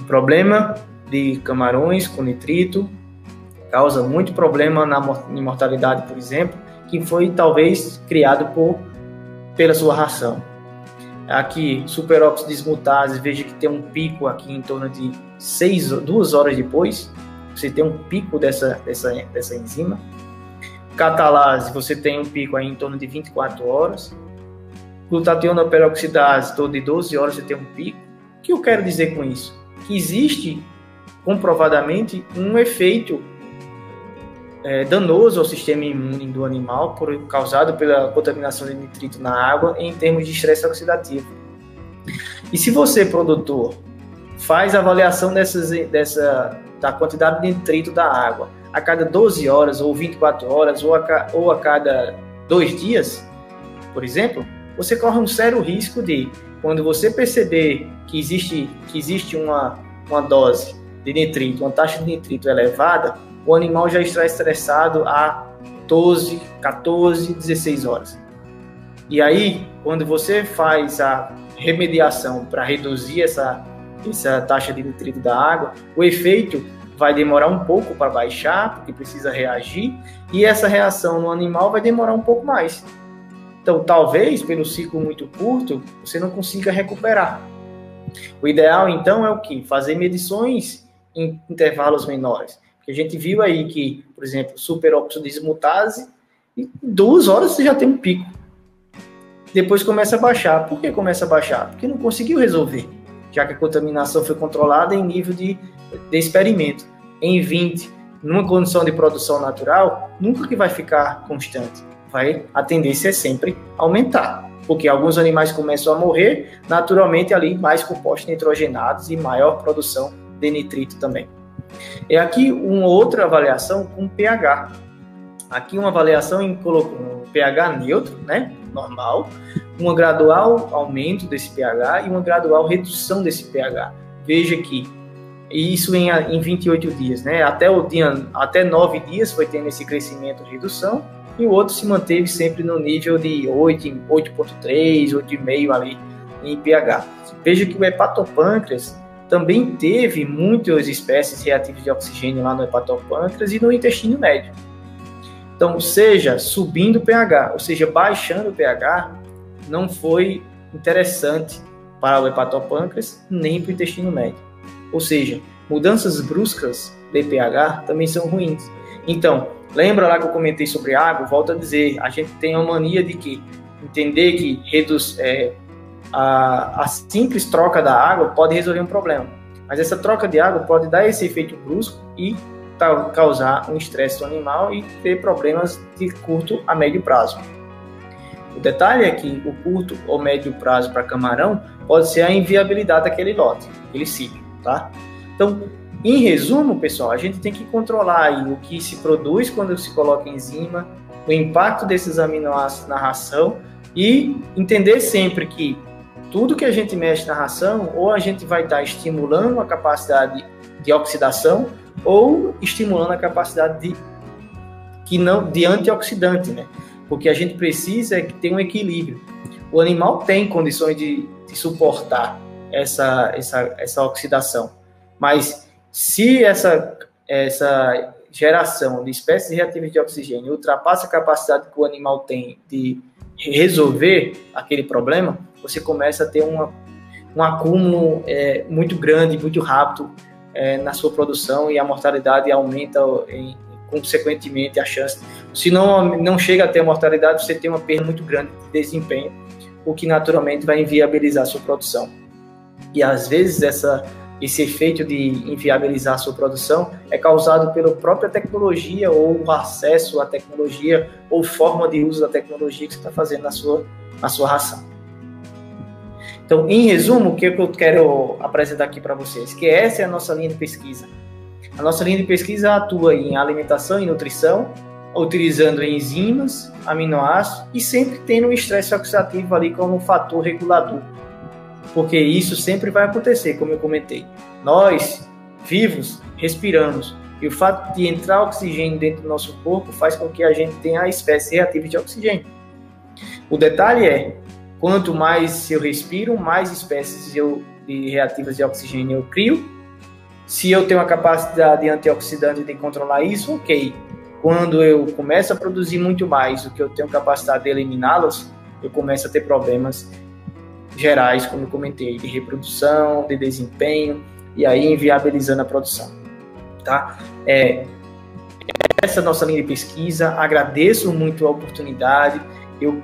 o problema de camarões com nitrito causa muito problema na mortalidade, por exemplo, que foi talvez criado por pela sua ração. Aqui, superóxido dismutase, veja que tem um pico aqui em torno de seis, duas horas depois, você tem um pico dessa, dessa, dessa enzima. Catalase, você tem um pico aí em torno de 24 horas. Glutationa peroxidase, todo de 12 horas você tem um pico. O que eu quero dizer com isso? Que existe comprovadamente um efeito é, danoso ao sistema imune do animal, por, causado pela contaminação de nitrito na água, em termos de estresse oxidativo. E se você, produtor, faz avaliação dessas, dessa, da quantidade de nitrito da água a cada 12 horas, ou 24 horas, ou a, ou a cada dois dias, por exemplo, você corre um sério risco de, quando você perceber que existe, que existe uma, uma dose de nitrito, uma taxa de nitrito elevada, o animal já está estressado há 12, 14, 16 horas. E aí, quando você faz a remediação para reduzir essa, essa taxa de nitrito da água, o efeito vai demorar um pouco para baixar, porque precisa reagir, e essa reação no animal vai demorar um pouco mais. Então, talvez, pelo ciclo muito curto, você não consiga recuperar. O ideal, então, é o que? Fazer medições em intervalos menores. A gente viu aí que, por exemplo, superóxido de dismutase, em duas horas você já tem um pico. Depois começa a baixar. Por que começa a baixar? Porque não conseguiu resolver, já que a contaminação foi controlada em nível de, de experimento. Em 20, numa condição de produção natural, nunca que vai ficar constante. Vai, a tendência é sempre aumentar, porque alguns animais começam a morrer, naturalmente ali mais compostos nitrogenados e maior produção de nitrito também. É aqui uma outra avaliação com pH. Aqui uma avaliação em um pH neutro, né, normal, uma gradual aumento desse pH e uma gradual redução desse pH. Veja que isso em, em 28 dias, né? Até o dia, até 9 dias foi tendo esse crescimento e redução, e o outro se manteve sempre no nível de 8, 8.3, 8,5 ali em pH. Veja que o hepatopâncreas também teve muitas espécies reativas de oxigênio lá no hepatopâncreas e no intestino médio. Então, seja subindo o pH, ou seja, baixando o pH, não foi interessante para o hepatopâncreas nem para o intestino médio. Ou seja, mudanças bruscas de pH também são ruins. Então, lembra lá que eu comentei sobre água? Volto a dizer, a gente tem a mania de que entender que reduz, é, a, a simples troca da água pode resolver um problema. Mas essa troca de água pode dar esse efeito brusco e causar um estresse do animal e ter problemas de curto a médio prazo. O detalhe é que o curto ou médio prazo para camarão pode ser a inviabilidade daquele lote, aquele ciclo, tá? Então, em resumo, pessoal, a gente tem que controlar o que se produz quando se coloca enzima, o impacto desses aminoácidos na ração e entender sempre que tudo que a gente mexe na ração, ou a gente vai estar estimulando a capacidade de oxidação, ou estimulando a capacidade de, que não, de antioxidante, né? Porque a gente precisa é que tenha um equilíbrio. O animal tem condições de, de suportar essa, essa, essa oxidação, mas se essa, essa geração de espécies reativas de oxigênio ultrapassa a capacidade que o animal tem de resolver aquele problema, você começa a ter uma, um acúmulo é, muito grande, muito rápido é, na sua produção e a mortalidade aumenta em, consequentemente a chance. Se não, não chega a ter mortalidade, você tem uma perda muito grande de desempenho, o que naturalmente vai inviabilizar a sua produção. E às vezes essa esse efeito de inviabilizar a sua produção é causado pela própria tecnologia ou o acesso à tecnologia ou forma de uso da tecnologia que você está fazendo na sua, na sua ração. Então, em resumo, o que eu quero apresentar aqui para vocês? Que essa é a nossa linha de pesquisa. A nossa linha de pesquisa atua em alimentação e nutrição, utilizando enzimas, aminoácidos e sempre tendo o estresse oxidativo ali como fator regulador. Porque isso sempre vai acontecer, como eu comentei. Nós, vivos, respiramos. E o fato de entrar oxigênio dentro do nosso corpo faz com que a gente tenha a espécie reativa de oxigênio. O detalhe é, quanto mais eu respiro, mais espécies eu, de reativas de oxigênio eu crio. Se eu tenho a capacidade antioxidante de controlar isso, ok. Quando eu começo a produzir muito mais do que eu tenho capacidade de eliminá-los, eu começo a ter problemas gerais, como eu comentei, de reprodução, de desempenho, e aí inviabilizando a produção. Tá? É, essa nossa linha de pesquisa, agradeço muito a oportunidade, eu,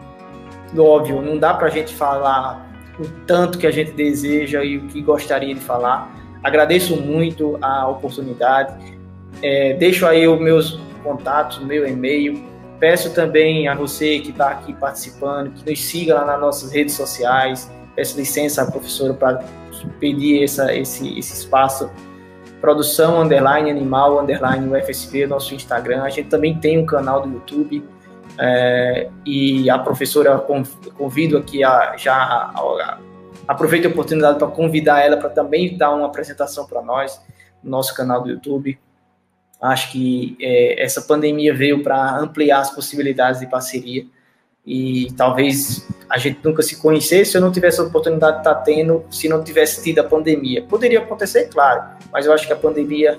óbvio, não dá para a gente falar o tanto que a gente deseja e o que gostaria de falar, agradeço muito a oportunidade, é, deixo aí os meus contatos, meu e-mail. Peço também a você que está aqui participando, que nos siga lá nas nossas redes sociais. Peço licença professora para pedir essa, esse, esse espaço. Produção underline animal underline UFSP, nosso Instagram. A gente também tem um canal do YouTube. É, e a professora convido aqui a já a, a, aproveito a oportunidade para convidar ela para também dar uma apresentação para nós no nosso canal do YouTube. Acho que é, essa pandemia veio para ampliar as possibilidades de parceria e talvez a gente nunca se conhecesse se eu não tivesse a oportunidade de estar tendo, se não tivesse tido a pandemia. Poderia acontecer, claro, mas eu acho que a pandemia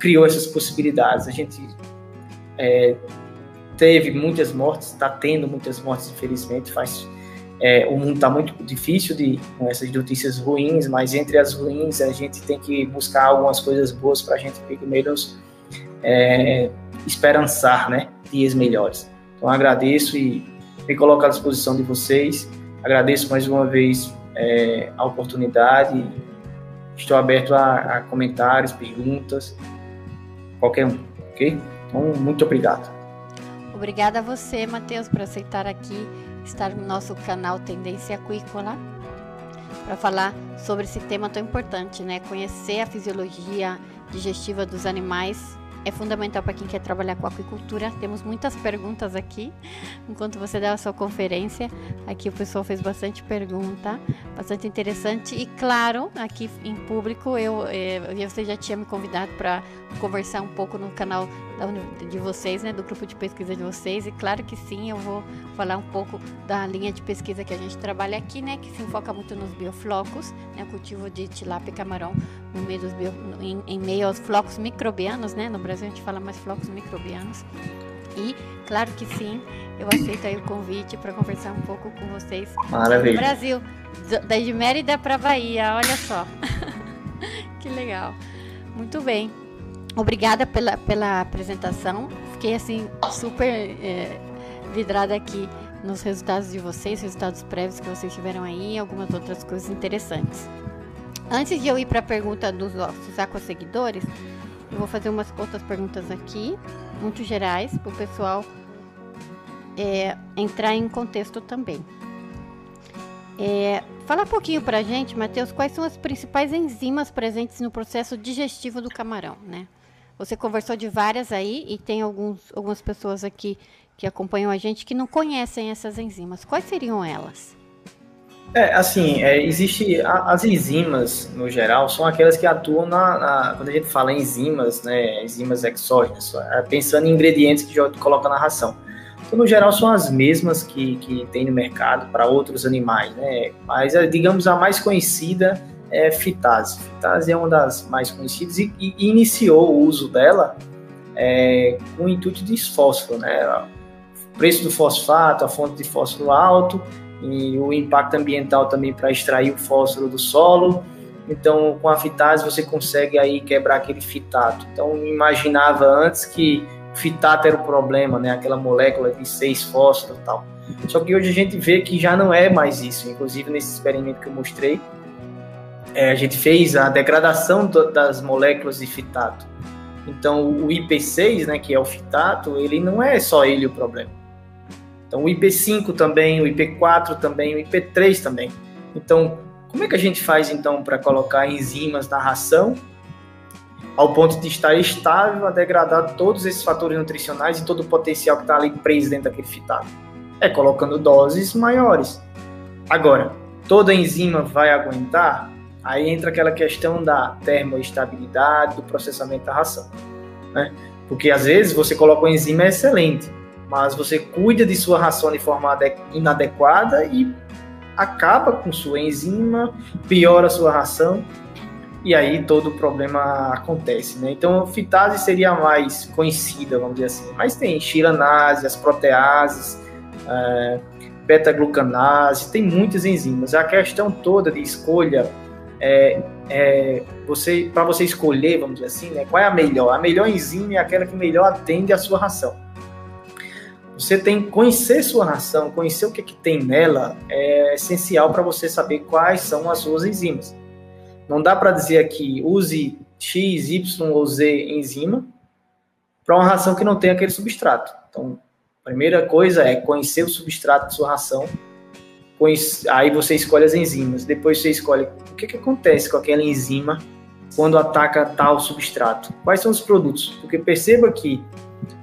criou essas possibilidades. A gente é, teve muitas mortes, está tendo muitas mortes, infelizmente, faz é, o mundo está muito difícil de, com essas notícias ruins, mas entre as ruins a gente tem que buscar algumas coisas boas para a gente pelo menos é, esperançar né, dias melhores. Então agradeço e me coloco à disposição de vocês. Agradeço mais uma vez é, a oportunidade. Estou aberto a, a, comentários, perguntas, qualquer um, ok? Então, muito obrigado. Obrigada a você, Matheus, por aceitar aqui estar no nosso canal Tendência Aquícola para falar sobre esse tema tão importante, né? Conhecer a fisiologia digestiva dos animais é fundamental para quem quer trabalhar com aquicultura. Temos muitas perguntas aqui, enquanto você dá a sua conferência. Aqui o pessoal fez bastante pergunta, bastante interessante. E claro, aqui em público, eu, eu eh, você já tinha me convidado para conversar um pouco no canal de vocês, né, do grupo de pesquisa de vocês. E claro que sim, eu vou falar um pouco da linha de pesquisa que a gente trabalha aqui, né, que se enfoca muito nos bioflocos, né, cultivo de tilápia e camarão no meio dos bio, em, em meio aos flocos microbianos, né, no Brasil a gente fala mais flocos microbianos. E, claro que sim, eu aceito aí o convite para conversar um pouco com vocês. Maravilha. No Brasil, da Mérida para Bahia, olha só. que legal. Muito bem. Obrigada pela, pela apresentação. Fiquei assim super é, vidrada aqui nos resultados de vocês, resultados prévios que vocês tiveram aí algumas outras coisas interessantes. Antes de eu ir para a pergunta dos nossos seguidores, eu vou fazer umas outras perguntas aqui, muito gerais, para o pessoal é, entrar em contexto também. É, fala um pouquinho para a gente, Matheus, quais são as principais enzimas presentes no processo digestivo do camarão, né? Você conversou de várias aí e tem alguns, algumas pessoas aqui que acompanham a gente que não conhecem essas enzimas. Quais seriam elas? É, assim, é, existe a, as enzimas, no geral, são aquelas que atuam na, na, quando a gente fala em enzimas, né, enzimas exógenas, é, pensando em ingredientes que já coloca na ração. Então, no geral, são as mesmas que, que tem no mercado para outros animais, né, mas, é, digamos, a mais conhecida é fitase. Fitase é uma das mais conhecidas e, e iniciou o uso dela é, com o intuito de fósforo, né, o preço do fosfato, a fonte de fósforo alto, e o impacto ambiental também para extrair o fósforo do solo. Então, com a fitase você consegue aí quebrar aquele fitato. Então, imaginava antes que fitato era o problema, né? Aquela molécula de seis fósforos e tal. Só que hoje a gente vê que já não é mais isso. Inclusive, nesse experimento que eu mostrei, é, a gente fez a degradação do, das moléculas de fitato. Então, o IP6, né, que é o fitato, ele não é só ele o problema. Então, o IP5 também, o IP4 também, o IP3 também. Então, como é que a gente faz então para colocar enzimas na ração ao ponto de estar estável a degradar todos esses fatores nutricionais e todo o potencial que está ali preso dentro daquele fitado? É colocando doses maiores. Agora, toda enzima vai aguentar? Aí entra aquela questão da termoestabilidade, do processamento da ração. Né? Porque às vezes você coloca uma enzima excelente, mas você cuida de sua ração de forma inadequada e acaba com sua enzima, piora sua ração e aí todo o problema acontece, né? Então, fitase seria mais conhecida, vamos dizer assim. Mas tem xilanase, as proteases, é, beta-glucanase, tem muitas enzimas. A questão toda de escolha é, é você para você escolher, vamos dizer assim, né, qual é a melhor? A melhor enzima é aquela que melhor atende à sua ração. Você tem que conhecer sua ração, conhecer o que, que tem nela, é essencial para você saber quais são as suas enzimas. Não dá para dizer aqui use X, Y ou Z enzima para uma ração que não tem aquele substrato. Então, a primeira coisa é conhecer o substrato da sua ração. Aí você escolhe as enzimas. Depois você escolhe o que, que acontece com aquela enzima quando ataca tal substrato. Quais são os produtos? Porque perceba que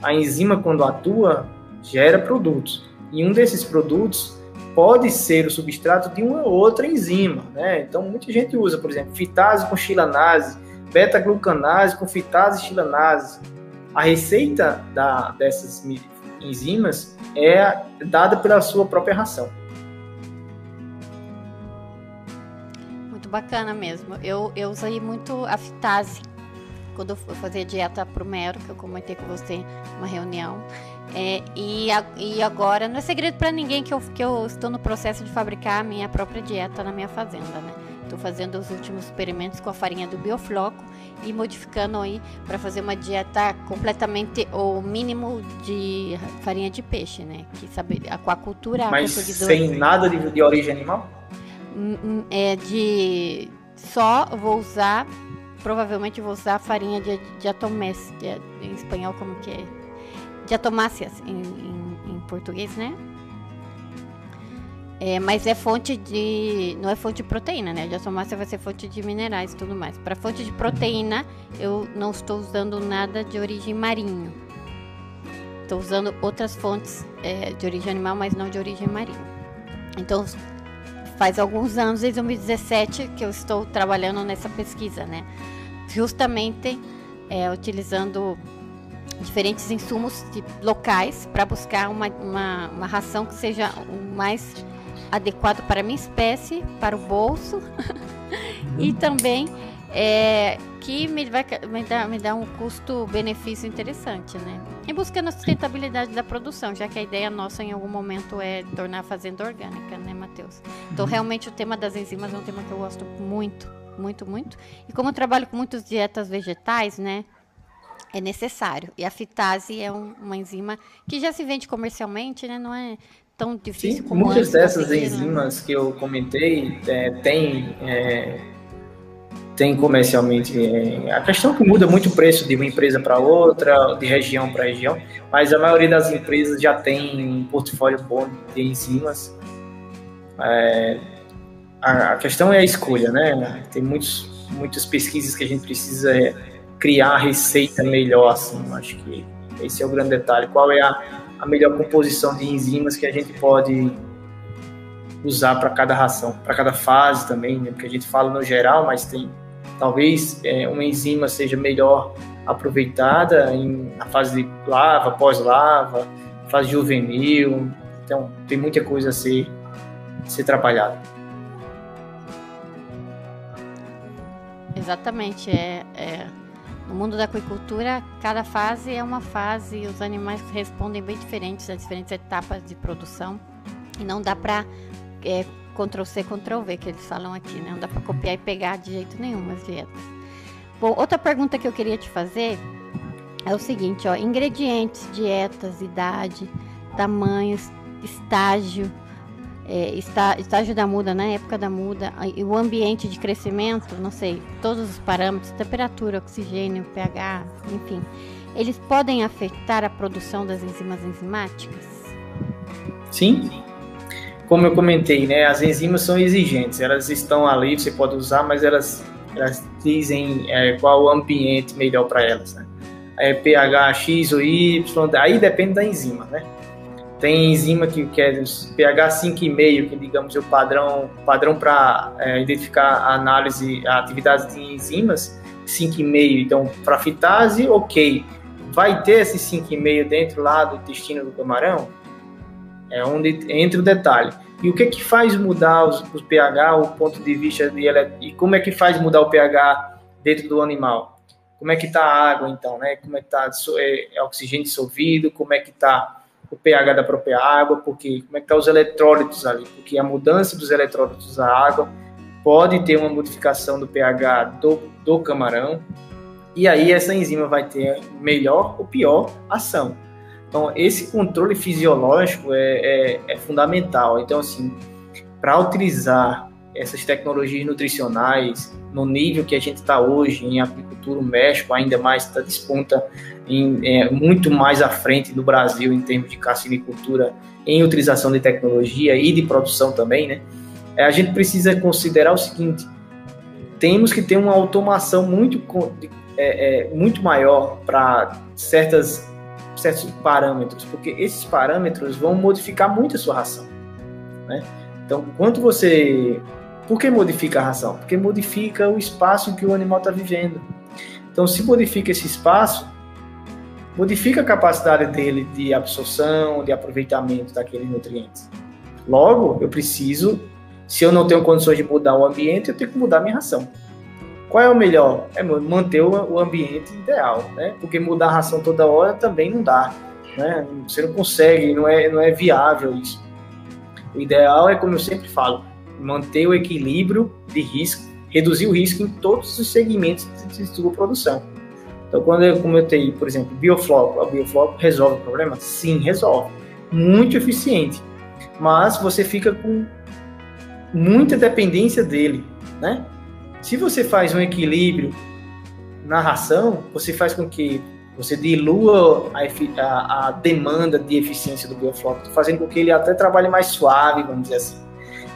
a enzima, quando atua, gera produtos. E um desses produtos pode ser o substrato de uma outra enzima, né? Então, muita gente usa, por exemplo, fitase com xilanase, beta-glucanase com fitase e xilanase. A receita da, dessas enzimas é dada pela sua própria ração. Bacana mesmo. Eu, eu usei muito a fitase quando eu fazia dieta para o mero, que eu comentei com você numa reunião. É, e, a, e agora, não é segredo para ninguém que eu, que eu estou no processo de fabricar a minha própria dieta na minha fazenda, né? Estou fazendo os últimos experimentos com a farinha do biofloco e modificando aí para fazer uma dieta completamente o mínimo de farinha de peixe, né? Que sabe, a aquacultura. Mas sem nada de, de origem animal? É de só vou usar, provavelmente vou usar farinha de, de atomés, de, em espanhol como que é diatomáceas em, em, em português, né? É, mas é fonte de. Não é fonte de proteína, né? A diatomácea vai ser fonte de minerais e tudo mais. Para fonte de proteína, eu não estou usando nada de origem marinho. Estou usando outras fontes é, de origem animal, mas não de origem marinho. Então, faz alguns anos, desde 2017, que eu estou trabalhando nessa pesquisa, né? Justamente é, utilizando diferentes insumos locais para buscar uma, uma, uma, ração que seja o mais adequado para a minha espécie, para o bolso e também é, que me, vai, me, dá, me dá um custo-benefício interessante, né? E buscando a sustentabilidade da produção, já que a ideia nossa em algum momento é tornar a fazenda orgânica, né, Matheus? Então, uhum. realmente, o tema das enzimas é um tema que eu gosto muito, muito, muito. E como eu trabalho com muitas dietas vegetais, né? é necessário. E a fitase é um, uma enzima que já se vende comercialmente, né? Não é tão difícil Sim, como muitas dessas né? enzimas que eu comentei é, tem é, tem comercialmente é, a questão é que muda muito o preço de uma empresa para outra de região para região mas a maioria das empresas já tem um portfólio bom de enzimas é, a, a, questão é a escolha né tem muitos muitas pesquisas que a gente precisa criar a receita melhor, assim. Acho que esse é o grande detalhe. Qual é a, a melhor composição de enzimas que a gente pode usar para cada ração, para cada fase também, né? Porque a gente fala no geral, mas tem talvez é, uma enzima seja melhor aproveitada em, na fase de lava, pós-lava, fase juvenil. Então, tem muita coisa a ser, a ser trabalhada. Exatamente, é, é no mundo da aquicultura, cada fase é uma fase e os animais respondem bem diferentes às diferentes etapas de produção. E não dá para é, Ctrl-C, Ctrl-V, que eles falam aqui, né? Não dá para copiar e pegar de jeito nenhum as dietas. Bom, outra pergunta que eu queria te fazer é o seguinte, ó. Ingredientes, dietas, idade, tamanhos, estágio, é, está, estágio da muda, né? época da muda, e o ambiente de crescimento, não sei, todos os parâmetros, temperatura, oxigênio, pH, enfim, eles podem afetar a produção das enzimas enzimáticas? Sim. Como eu comentei, né, as enzimas são exigentes, elas estão ali, você pode usar, mas elas elas dizem é, qual o ambiente melhor para elas, né? É pH X ou Y, aí depende da enzima, né? Tem enzima que, que é pH 5,5, que digamos é o padrão, padrão para é, identificar a análise, a atividade de enzimas, 5,5. Então, para fitase, ok. Vai ter esse 5,5 dentro lá do intestino do camarão? É onde entra o detalhe. E o que que faz mudar os, os pH, o ponto de vista de e como é que faz mudar o pH dentro do animal? Como é que está a água então, né? Como é que está é, é oxigênio dissolvido? Como é que está o pH da própria água? Porque como é que tá os eletrólitos ali? Porque a mudança dos eletrólitos da água pode ter uma modificação do pH do, do camarão e aí essa enzima vai ter melhor ou pior ação. Então, esse controle fisiológico é, é, é fundamental. Então, assim, para utilizar essas tecnologias nutricionais no nível que a gente está hoje em agricultura, o México ainda mais está desponta em, é, muito mais à frente do Brasil em termos de carcinicultura em utilização de tecnologia e de produção também, né? É, a gente precisa considerar o seguinte: temos que ter uma automação muito, é, é, muito maior para certas certos parâmetros, porque esses parâmetros vão modificar muito a sua ração. Né? Então, quanto você. Por que modifica a ração? Porque modifica o espaço em que o animal está vivendo. Então, se modifica esse espaço, modifica a capacidade dele de absorção, de aproveitamento daqueles nutrientes. Logo, eu preciso, se eu não tenho condições de mudar o ambiente, eu tenho que mudar a minha ração. Qual é o melhor? É manter o ambiente ideal, né? Porque mudar a ração toda hora também não dá, né? Você não consegue, não é, não é viável isso. O ideal é, como eu sempre falo, manter o equilíbrio de risco, reduzir o risco em todos os segmentos de sua produção. Então, quando eu comentei, por exemplo, biofloco, a biofloco resolve o problema? Sim, resolve. Muito eficiente. Mas você fica com muita dependência dele, né? Se você faz um equilíbrio na ração, você faz com que você dilua a, a, a demanda de eficiência do biofloco, fazendo com que ele até trabalhe mais suave, vamos dizer assim.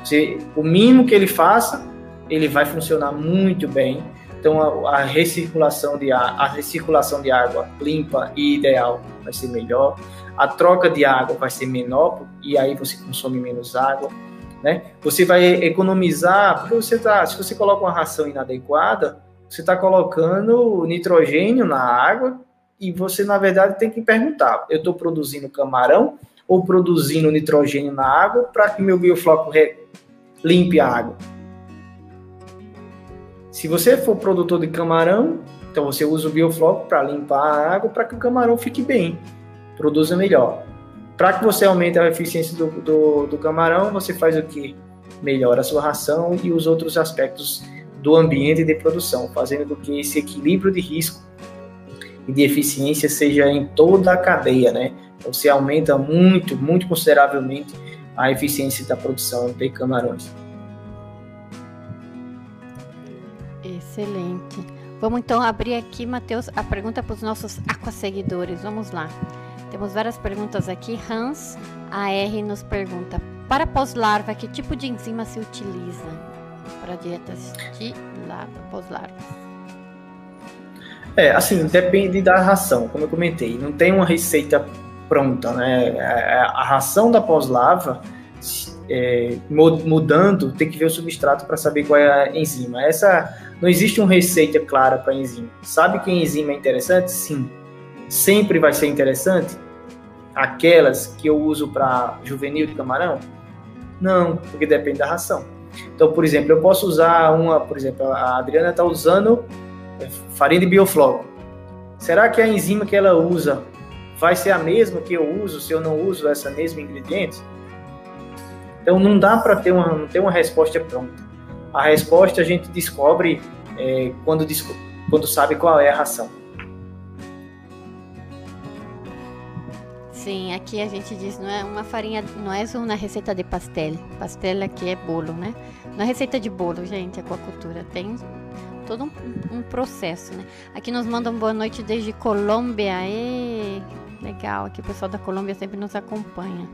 Você, o mínimo que ele faça, ele vai funcionar muito bem. Então a, a recirculação de a recirculação de água limpa e ideal vai ser melhor. A troca de água vai ser menor e aí você consome menos água né? Você vai economizar, porque você tá, se você coloca uma ração inadequada, você está colocando nitrogênio na água e você, na verdade, tem que perguntar: eu estou produzindo camarão ou produzindo nitrogênio na água para que meu biofloco limpe a água? Se você for produtor de camarão, então você usa o biofloco para limpar a água para que o camarão fique bem, produza melhor. Para que você aumente a eficiência do, do, do camarão, você faz o que? Melhora a sua ração e os outros aspectos do ambiente de produção, fazendo com que esse equilíbrio de risco e de eficiência seja em toda a cadeia, né? Então, você aumenta muito, muito consideravelmente a eficiência da produção de camarões. Excelente. Vamos então abrir aqui, Matheus, a pergunta para os nossos aquaseguidores. Vamos lá. Temos várias perguntas aqui. Hans AR nos pergunta: para pós-larva, que tipo de enzima se utiliza para dietas de pós-larva? É, assim, depende da ração, como eu comentei. Não tem uma receita pronta, né? É, a ração da pós-larva, é, mudando, tem que ver o substrato para saber qual é a enzima. Essa não existe uma receita clara para enzima. Sabe que enzima é interessante? Sim sempre vai ser interessante? Aquelas que eu uso para juvenil de camarão? Não, porque depende da ração. Então, por exemplo, eu posso usar uma, por exemplo, a Adriana está usando é, farinha de biofloco. Será que a enzima que ela usa vai ser a mesma que eu uso se eu não uso essa mesma ingrediente? Então não dá para ter uma, não ter uma resposta pronta. A resposta a gente descobre é, quando, quando sabe qual é a ração. Sim, aqui a gente diz, não é uma farinha, não é uma receita de pastel. Pastel aqui é bolo, né? Não é receita de bolo, gente, aquacultura. Tem todo um, um processo, né? Aqui nos mandam boa noite desde Colômbia. E legal, aqui o pessoal da Colômbia sempre nos acompanha.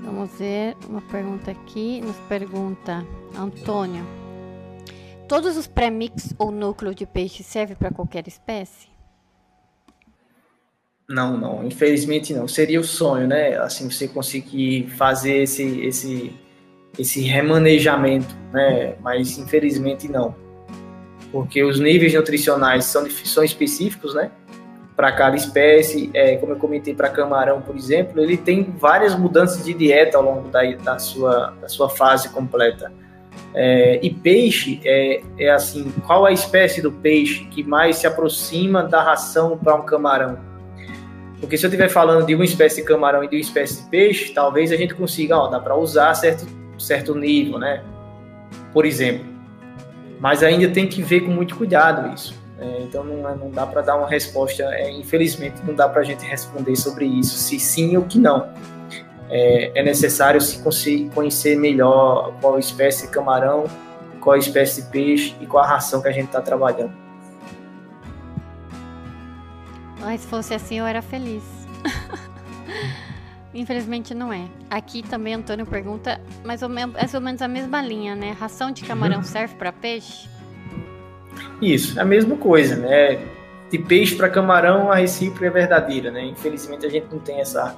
Vamos ver uma pergunta aqui. Nos pergunta Antônio. todos os pré-mix ou núcleo de peixe servem para qualquer espécie? Não, não, infelizmente não. Seria o sonho, né? Assim, você conseguir fazer esse, esse, esse remanejamento, né? Mas infelizmente não. Porque os níveis nutricionais são, são específicos, né? Para cada espécie, é, como eu comentei para camarão, por exemplo, ele tem várias mudanças de dieta ao longo da, da, sua, da sua fase completa. É, e peixe é, é assim: qual a espécie do peixe que mais se aproxima da ração para um camarão? Porque se eu estiver falando de uma espécie de camarão e de uma espécie de peixe, talvez a gente consiga, ó, dá para usar certo, certo nível, né? Por exemplo. Mas ainda tem que ver com muito cuidado isso. É, então não, não dá para dar uma resposta, é, infelizmente não dá para a gente responder sobre isso, se sim ou que não. É, é necessário se conhecer melhor qual espécie de camarão, qual espécie de peixe e qual a ração que a gente está trabalhando. Ai, se fosse assim eu era feliz. Infelizmente não é. Aqui também Antônio pergunta mais ou, menos, mais ou menos a mesma linha, né? Ração de camarão uhum. serve para peixe? Isso, é a mesma coisa, né? De peixe para camarão a recíproca é verdadeira, né? Infelizmente a gente não tem essa.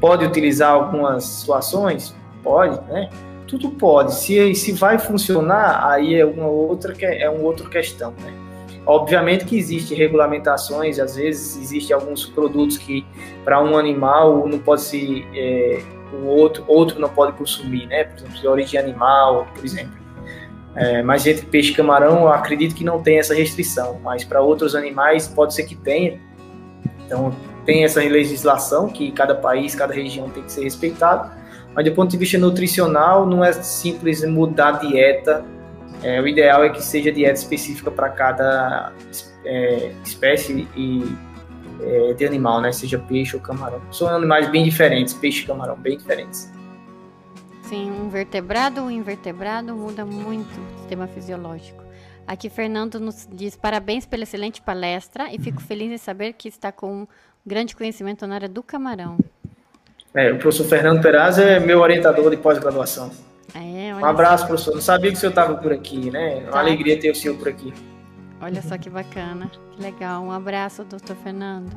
Pode utilizar algumas situações? Pode, né? Tudo pode. Se, se vai funcionar, aí é uma outra é uma outra questão, né? Obviamente que existem regulamentações, às vezes existem alguns produtos que para um animal não pode ser é, um outro, outro não pode consumir, né? Por exemplo, de origem animal, por exemplo. É, mas entre peixe e camarão, eu acredito que não tem essa restrição, mas para outros animais pode ser que tenha. Então tem essa legislação que cada país, cada região tem que ser respeitado. Mas do ponto de vista nutricional, não é simples mudar a dieta é, o ideal é que seja dieta específica para cada é, espécie e, é, de animal, né? Seja peixe ou camarão. São animais bem diferentes, peixe e camarão bem diferentes. Sim, um vertebrado ou invertebrado muda muito o sistema fisiológico. Aqui Fernando nos diz parabéns pela excelente palestra e fico feliz em saber que está com um grande conhecimento na área do camarão. É, o professor Fernando Peraz é meu orientador de pós-graduação. É, um abraço, professor. Não sabia que o senhor estava por aqui, né? Uma tá. alegria ter o senhor por aqui. Olha só que bacana, que legal. Um abraço, doutor Fernando.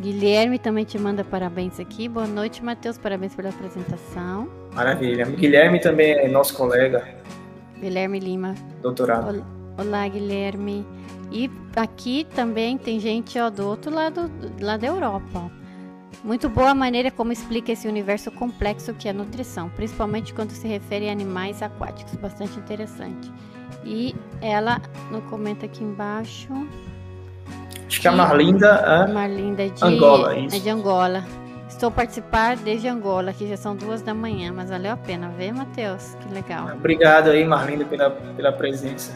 Guilherme também te manda parabéns aqui. Boa noite, Matheus. Parabéns pela apresentação. Maravilha. Guilherme também é nosso colega. Guilherme Lima. Doutorado. Olá, Guilherme. E aqui também tem gente ó, do outro lado, lá da Europa. Muito boa a maneira como explica esse universo complexo que é a nutrição, principalmente quando se refere a animais aquáticos, bastante interessante. E ela não comenta aqui embaixo. Acho que a Marlinda é Marlinda é de Angola, isso. É de Angola. Estou participar desde Angola, que já são duas da manhã, mas valeu a pena ver, Matheus. Que legal. Obrigado aí, Marlinda, pela, pela presença.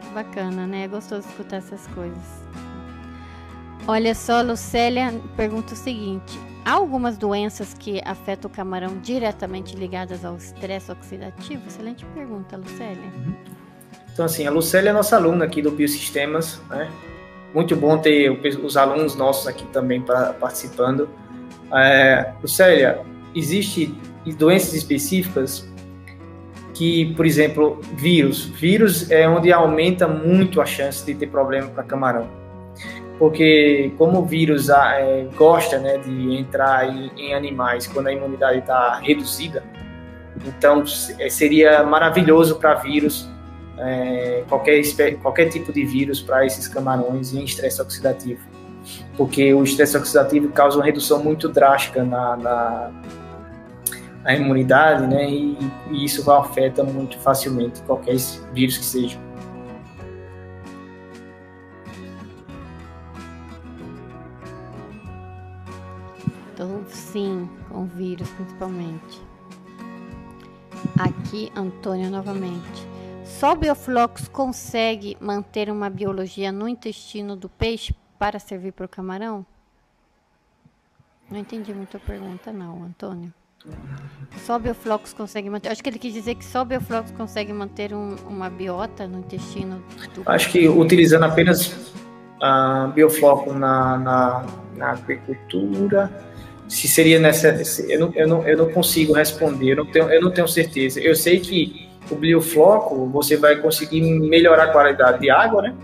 Que bacana, né? É gostoso escutar essas coisas. Olha só, Lucélia pergunta o seguinte: há algumas doenças que afetam o camarão diretamente ligadas ao estresse oxidativo? Excelente pergunta, Lucélia. Então, assim, a Lucélia é nossa aluna aqui do Biosistemas, né? Muito bom ter os alunos nossos aqui também pra, participando. É, Lucélia, existem doenças específicas que, por exemplo, vírus. Vírus é onde aumenta muito a chance de ter problema para camarão porque como o vírus ah, é, gosta né, de entrar em, em, animais quando a imunidade está reduzida, então é, seria maravilhoso para vírus, é, qualquer, qualquer tipo de vírus para esses camarões em estresse oxidativo, porque o estresse oxidativo causa uma redução muito drástica na, na, na imunidade, né, e, e isso afeta muito facilmente qualquer vírus que seja. Sim, com vírus principalmente. Aqui, Antônio novamente. Só o Bioflux consegue manter uma biologia no intestino do peixe para servir para o camarão? Não entendi muito a pergunta, não, Antônio. Só o Bioflux consegue manter. Acho que ele quis dizer que só o Bioflux consegue manter um, uma biota no intestino do Acho que utilizando apenas uh, Biofloco na, na, na agricultura se seria nessa. Eu não, eu não, eu não consigo responder, eu não, tenho, eu não tenho certeza. Eu sei que o biofloco, você vai conseguir melhorar a qualidade de água, né?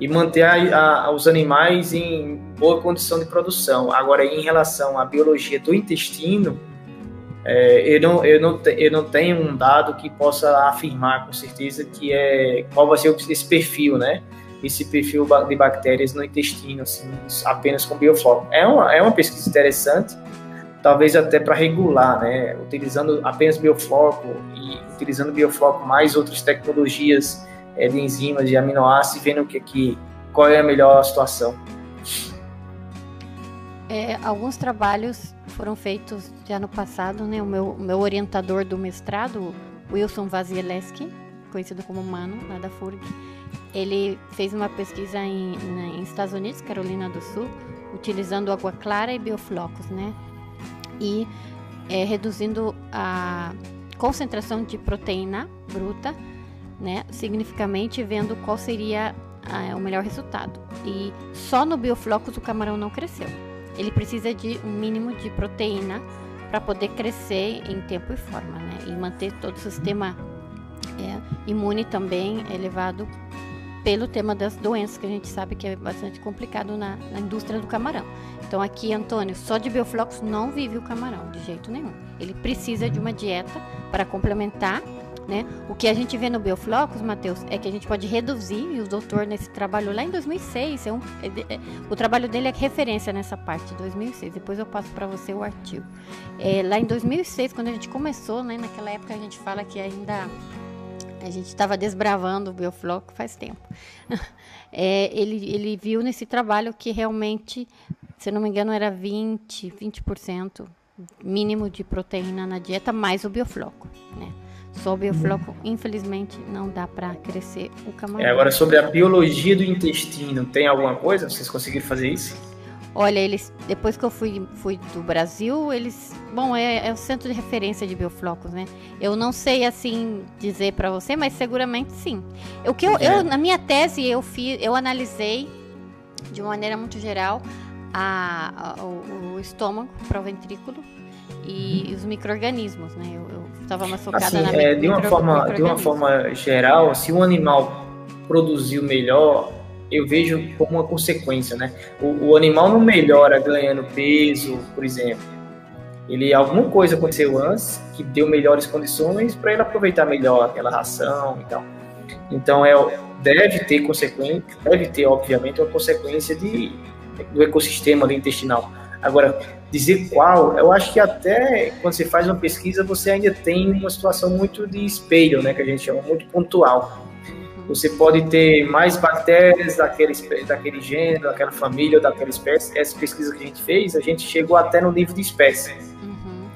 E manter a, a, os animais em boa condição de produção. Agora, em relação à biologia do intestino, é, eu, não, eu, não, eu não tenho um dado que possa afirmar com certeza que é qual vai ser esse perfil, né? Esse perfil de bactérias no intestino, assim, apenas com biofloco. É uma, é uma pesquisa interessante, talvez até para regular, né? Utilizando apenas biofloco e utilizando biofloco mais outras tecnologias é, de enzimas, de aminoácidos, vendo que, que, qual é a melhor situação. É, alguns trabalhos foram feitos já no passado, né? O meu, meu orientador do mestrado, Wilson Vazielewski, conhecido como Mano, lá da FURG, ele fez uma pesquisa em, em Estados Unidos, Carolina do Sul, utilizando água clara e bioflocos, né? e é, reduzindo a concentração de proteína bruta, né, significativamente, vendo qual seria a, o melhor resultado. E só no bioflocos o camarão não cresceu. Ele precisa de um mínimo de proteína para poder crescer em tempo e forma, né, e manter todo o sistema é, imune também elevado pelo tema das doenças, que a gente sabe que é bastante complicado na, na indústria do camarão. Então aqui, Antônio, só de bioflocos não vive o camarão, de jeito nenhum. Ele precisa de uma dieta para complementar né? O que a gente vê no Bioflocos, Matheus, é que a gente pode reduzir, e o doutor nesse trabalho lá em 2006, é um, é, é, o trabalho dele é referência nessa parte, 2006, depois eu passo para você o artigo. É, lá em 2006, quando a gente começou, né, naquela época a gente fala que ainda a gente estava desbravando o biofloco faz tempo. É, ele, ele viu nesse trabalho que realmente, se não me engano, era 20, 20% mínimo de proteína na dieta, mais o biofloco, né? Só o biofloco, infelizmente, não dá para crescer o camarão. É, agora, sobre a biologia do intestino, tem alguma coisa? Vocês conseguiram fazer isso? Olha, eles depois que eu fui, fui do Brasil, eles, bom, é, é o centro de referência de bioflocos, né? Eu não sei assim dizer para você, mas seguramente sim. O que eu, eu, na minha tese eu fiz, eu analisei de uma maneira muito geral a, a o, o, estômago para o ventrículo e os microrganismos, né? Eu estava mais focada assim, na é, de uma forma de uma forma geral, se um animal produziu melhor eu vejo como uma consequência, né? O, o, animal não melhora ganhando peso, por exemplo. Ele alguma coisa aconteceu antes que deu melhores condições para ele aproveitar melhor aquela ração e tal. Então é deve ter consequência, deve ter obviamente uma consequência de do ecossistema intestinal. Agora dizer qual, eu acho que até quando você faz uma pesquisa você ainda tem uma situação muito de espelho, né, que a gente chama muito pontual você pode ter mais bactérias daquele, daquele gênero, daquela família daquela espécie. Essa pesquisa que a gente fez, a gente chegou até no nível de espécie. Uhum.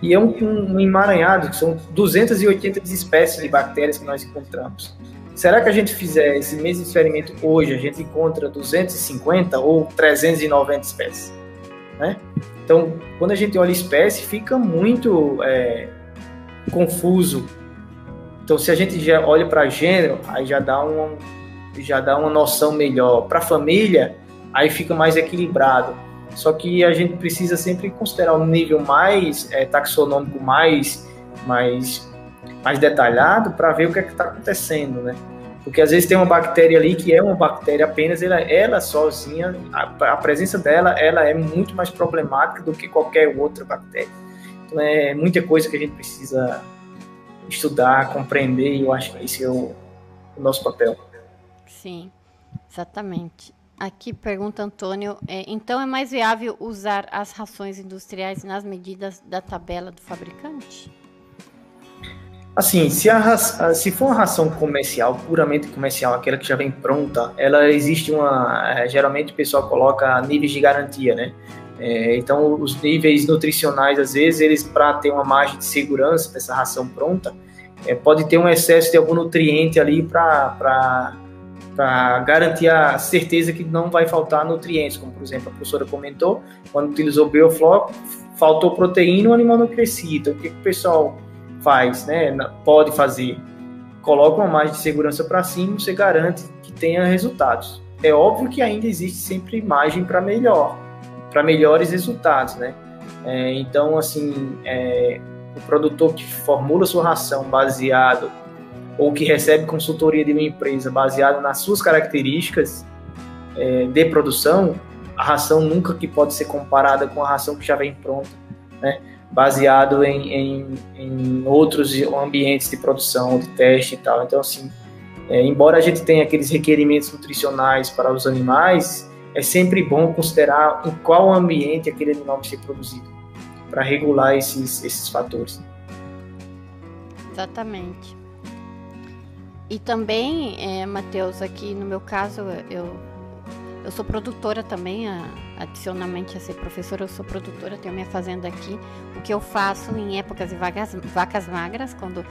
E é um, um, um emaranhado, são 280 espécies de bactérias que nós encontramos. Será que a gente fizer esse mesmo experimento hoje, a gente encontra 250 ou 390 espécies? Né? Então, quando a gente olha espécie, fica muito é, confuso então, se a gente já olha para gênero, aí já dá uma, já dá uma noção melhor. Para família, aí fica mais equilibrado. Só que a gente precisa sempre considerar um nível mais é, taxonômico, mais, mais, mais detalhado, para ver o que é está acontecendo, né? Porque às vezes tem uma bactéria ali que é uma bactéria apenas, ela, ela sozinha, a, a presença dela, ela é muito mais problemática do que qualquer outra bactéria. Então é muita coisa que a gente precisa estudar, compreender, e eu acho que esse é o, o nosso papel. Sim, exatamente. Aqui pergunta Antônio, é, então é mais viável usar as rações industriais nas medidas da tabela do fabricante? Assim, se, a, se for uma ração comercial, puramente comercial, aquela que já vem pronta, ela existe uma. É, geralmente o pessoal coloca níveis de garantia, né? É, então, os níveis nutricionais, às vezes, eles, para ter uma margem de segurança dessa ração pronta, é, pode ter um excesso de algum nutriente ali para garantir a certeza que não vai faltar nutrientes, como, por exemplo, a professora comentou, quando utilizou o Biofloc, faltou proteína, o animal não crescia. Então, o que, que o pessoal faz, né? Pode fazer. Coloca uma margem de segurança para cima, você garante que tenha resultados. É óbvio que ainda existe sempre margem para melhor, para melhores resultados, né? É, então, assim, é, o produtor que formula sua ração baseado ou que recebe consultoria de uma empresa baseada nas suas características é, de produção, a ração nunca que pode ser comparada com a ração que já vem pronta, né? baseado em, em, em outros ambientes de produção, de teste e tal. Então, assim, é, embora a gente tenha aqueles requerimentos nutricionais para os animais, é sempre bom considerar em qual ambiente aquele animal vai ser produzido, para regular esses, esses fatores. Exatamente. E também, é, Matheus, aqui no meu caso, eu, eu sou produtora também, adicionalmente a ser professora, eu sou produtora, tenho minha fazenda aqui. O que eu faço em épocas de vacas, vacas magras, quando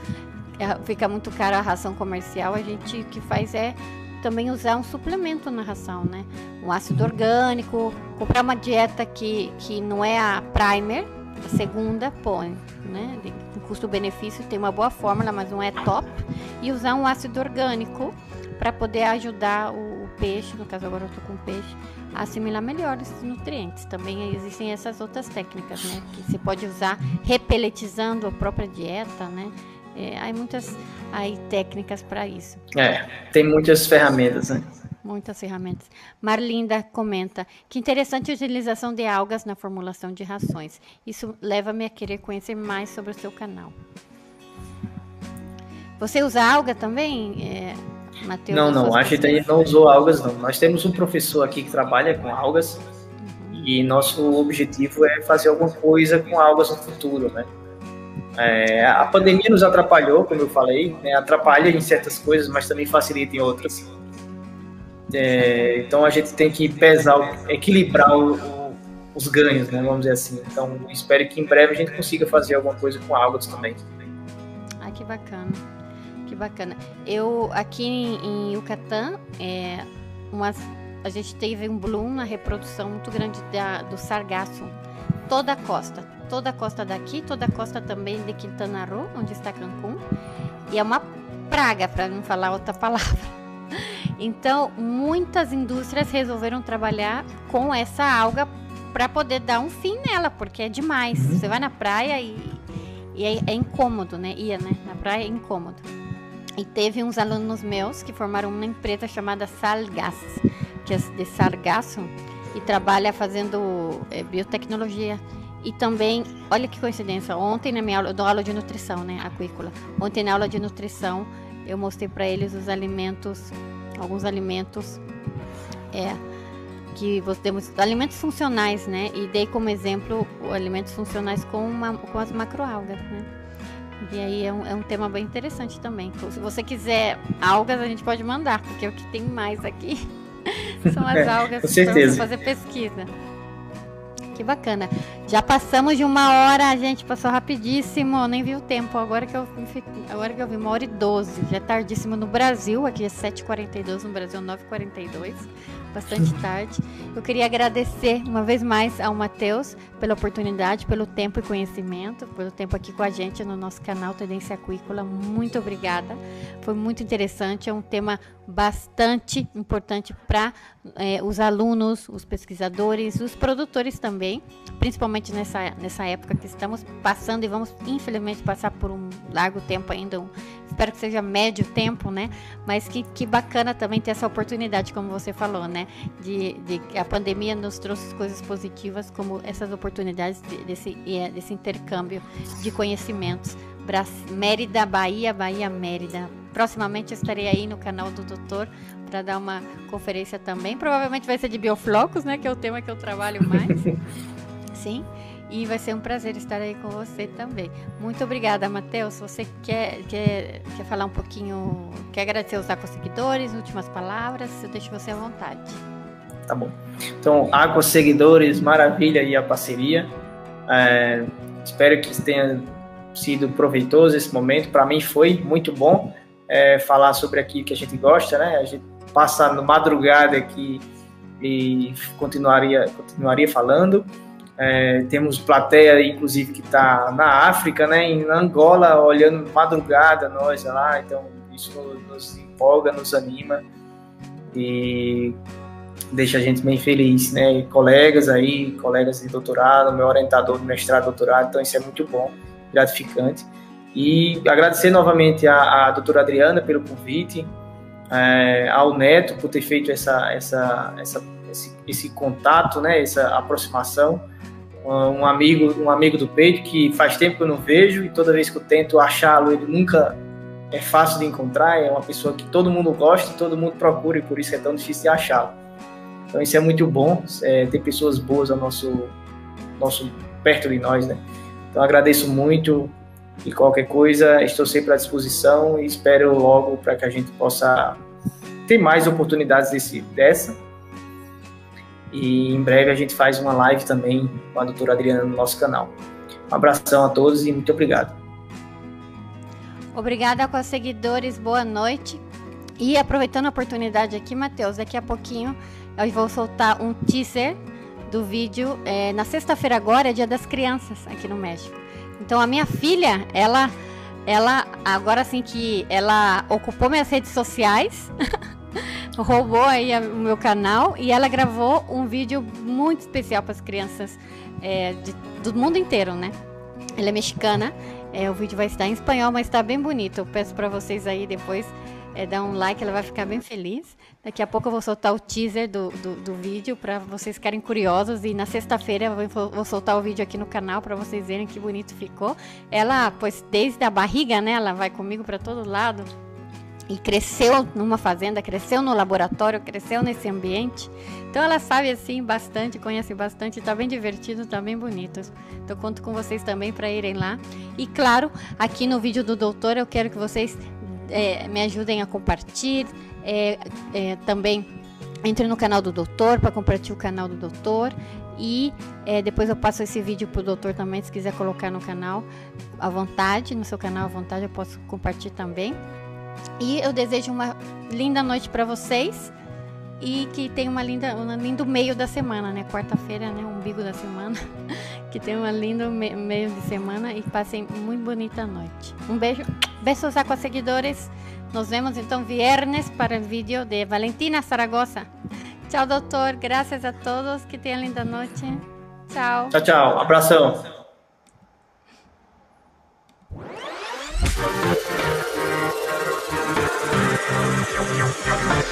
é, fica muito caro a ração comercial, a gente o que faz é também usar um suplemento na ração, né? Um ácido orgânico, comprar uma dieta que, que não é a primer, a segunda põe, né? Custo-benefício tem uma boa fórmula, mas não é top. E usar um ácido orgânico para poder ajudar o, o, peixe, no caso agora eu estou com peixe, a assimilar melhor esses nutrientes. Também existem essas outras técnicas, né? Que você pode usar repeletizando a própria dieta, né? É, há muitas aí, técnicas para isso. É, tem muitas ferramentas, né? Muitas ferramentas. Marlinda comenta que interessante a utilização de algas na formulação de rações. Isso leva-me a querer conhecer mais sobre o seu canal. Você usa alga também, é, Matheus? Não, não. A gente não usou algas, não. Nós temos um professor aqui que trabalha com algas uhum. e nosso objetivo é fazer alguma coisa com algas no futuro, né? É, a pandemia nos atrapalhou, como eu falei, né? atrapalha em certas coisas, mas também facilita em outras. É, então a gente tem que pesar, equilibrar o, o, os ganhos, né? vamos dizer assim. Então espero que em breve a gente consiga fazer alguma coisa com algas também. Ah, que bacana, que bacana. Eu aqui em Yucatán, é, a gente teve um bloom na reprodução muito grande da, do sargaço, toda a costa, toda a costa daqui, toda a costa também de Quintana Roo, onde está Cancún. E é uma praga, para não falar outra palavra. Então, muitas indústrias resolveram trabalhar com essa alga para poder dar um fim nela, porque é demais. Uhum. Você vai na praia e, e é, é, incômodo, né? Ia, né? Na praia é incômodo. E teve uns alunos meus que formaram uma empresa chamada Salgas, que é de sargaço, e trabalha fazendo é, biotecnologia. E também, olha que coincidência, ontem na minha aula, eu dou aula de nutrição, né, aquícola. Ontem na aula de nutrição, eu mostrei para eles os alimentos, alguns alimentos, é, que você temos alimentos funcionais, né? E dei como exemplo alimentos funcionais com, uma, com as macroalgas, né? E aí é um, é um tema bem interessante também. Então, se você quiser algas, a gente pode mandar, porque é o que tem mais aqui são as algas para fazer pesquisa. Que bacana. Já passamos de uma hora, a gente passou rapidíssimo, nem vi o tempo. Agora que eu agora que eu vi uma hora e doze. Já é tardíssimo no Brasil, aqui é 7h42, no Brasil 9h42 bastante tarde. Eu queria agradecer uma vez mais ao Matheus pela oportunidade, pelo tempo e conhecimento, pelo tempo aqui com a gente no nosso canal Tendência Aquícola. Muito obrigada. Foi muito interessante, é um tema bastante importante para é, os alunos, os pesquisadores, os produtores também, principalmente nessa, nessa época que estamos passando e vamos infelizmente passar por um largo tempo ainda, um, espero que seja médio tempo, né? Mas que, que bacana também ter essa oportunidade, como você falou, né? De, de a pandemia nos trouxe coisas positivas, como essas oportunidades de, desse, desse intercâmbio de conhecimentos. Mérida, Bahia, Bahia, Mérida. Proximamente estarei aí no canal do Doutor para dar uma conferência também. Provavelmente vai ser de bioflocos, né? Que é o tema que eu trabalho mais. Sim. E vai ser um prazer estar aí com você também. Muito obrigada, Matheus. Você quer, quer, quer falar um pouquinho, quer agradecer os seguidores, últimas palavras? Eu deixo você à vontade. Tá bom. Então, Aqua maravilha aí a parceria. É, espero que tenha sido proveitoso esse momento. Para mim foi muito bom é, falar sobre aquilo que a gente gosta, né? A gente passa no madrugada aqui e continuaria, continuaria falando. É, temos plateia, inclusive, que está na África, né, em Angola, olhando madrugada nós lá, então isso nos empolga, nos anima e deixa a gente bem feliz, né? E colegas aí, colegas de doutorado, meu orientador de mestrado, doutorado, então isso é muito bom. gratificante. E agradecer novamente à, à doutora Adriana pelo convite, é, ao Neto por ter feito essa, essa, essa, esse, esse contato, né, essa aproximação. Um amigo, um amigo do peito que faz tempo que eu não vejo e toda vez que eu tento achá-lo, ele nunca é fácil de encontrar. É uma pessoa que todo mundo gosta todo mundo procura e por isso é tão difícil de achá-lo. Então isso é muito bom, é, ter pessoas boas ao nosso, nosso perto de nós, né? Então agradeço muito e qualquer coisa estou sempre à disposição e espero logo para que a gente possa ter mais oportunidades desse, dessa. E em breve a gente faz uma live também com a doutora Adriana no nosso canal. Um abração a todos e muito obrigado. Obrigada com os seguidores, boa noite. E aproveitando a oportunidade aqui, Matheus, daqui a pouquinho eu vou soltar um teaser do vídeo. É, na sexta-feira agora é dia das crianças aqui no México. Então a minha filha, ela, ela agora assim que ela ocupou minhas redes sociais, roubou aí o meu canal e ela gravou um vídeo muito especial para as crianças é, de, do mundo inteiro, né? Ela é mexicana. É, o vídeo vai estar em espanhol, mas está bem bonito. Eu peço para vocês aí depois é, dar um like, ela vai ficar bem feliz. Daqui a pouco eu vou soltar o teaser do, do, do vídeo para vocês ficarem curiosos. E na sexta-feira eu vou, vou, soltar o vídeo aqui no canal para vocês verem que bonito ficou. Ela, pois desde a barriga, né? Ela vai comigo para todo lado. E cresceu numa fazenda, cresceu no laboratório, cresceu nesse ambiente. Então ela sabe assim bastante, conhece bastante, está bem divertido, está bem bonito. Então conto com vocês também para irem lá. E claro, aqui no vídeo do doutor eu quero que vocês é, me ajudem a compartilhar é, é, também entre no canal do doutor para compartilhar o canal do doutor e é, depois eu passo esse vídeo para o doutor também, se quiser colocar no canal à vontade, no seu canal à vontade, eu posso compartilhar também. E eu desejo uma linda noite para vocês e que tenha uma linda, um lindo meio da semana, né? Quarta-feira, né? Umbigo da semana. que tenha um lindo me meio de semana e passem muito bonita noite. Um beijo, beijos a seguidores. Nos vemos então viernes para o vídeo de Valentina Zaragoza. Tchau, doutor. Graças a todos. Que tenham linda noite. Tchau. Tchau, tchau. Abração. Oh.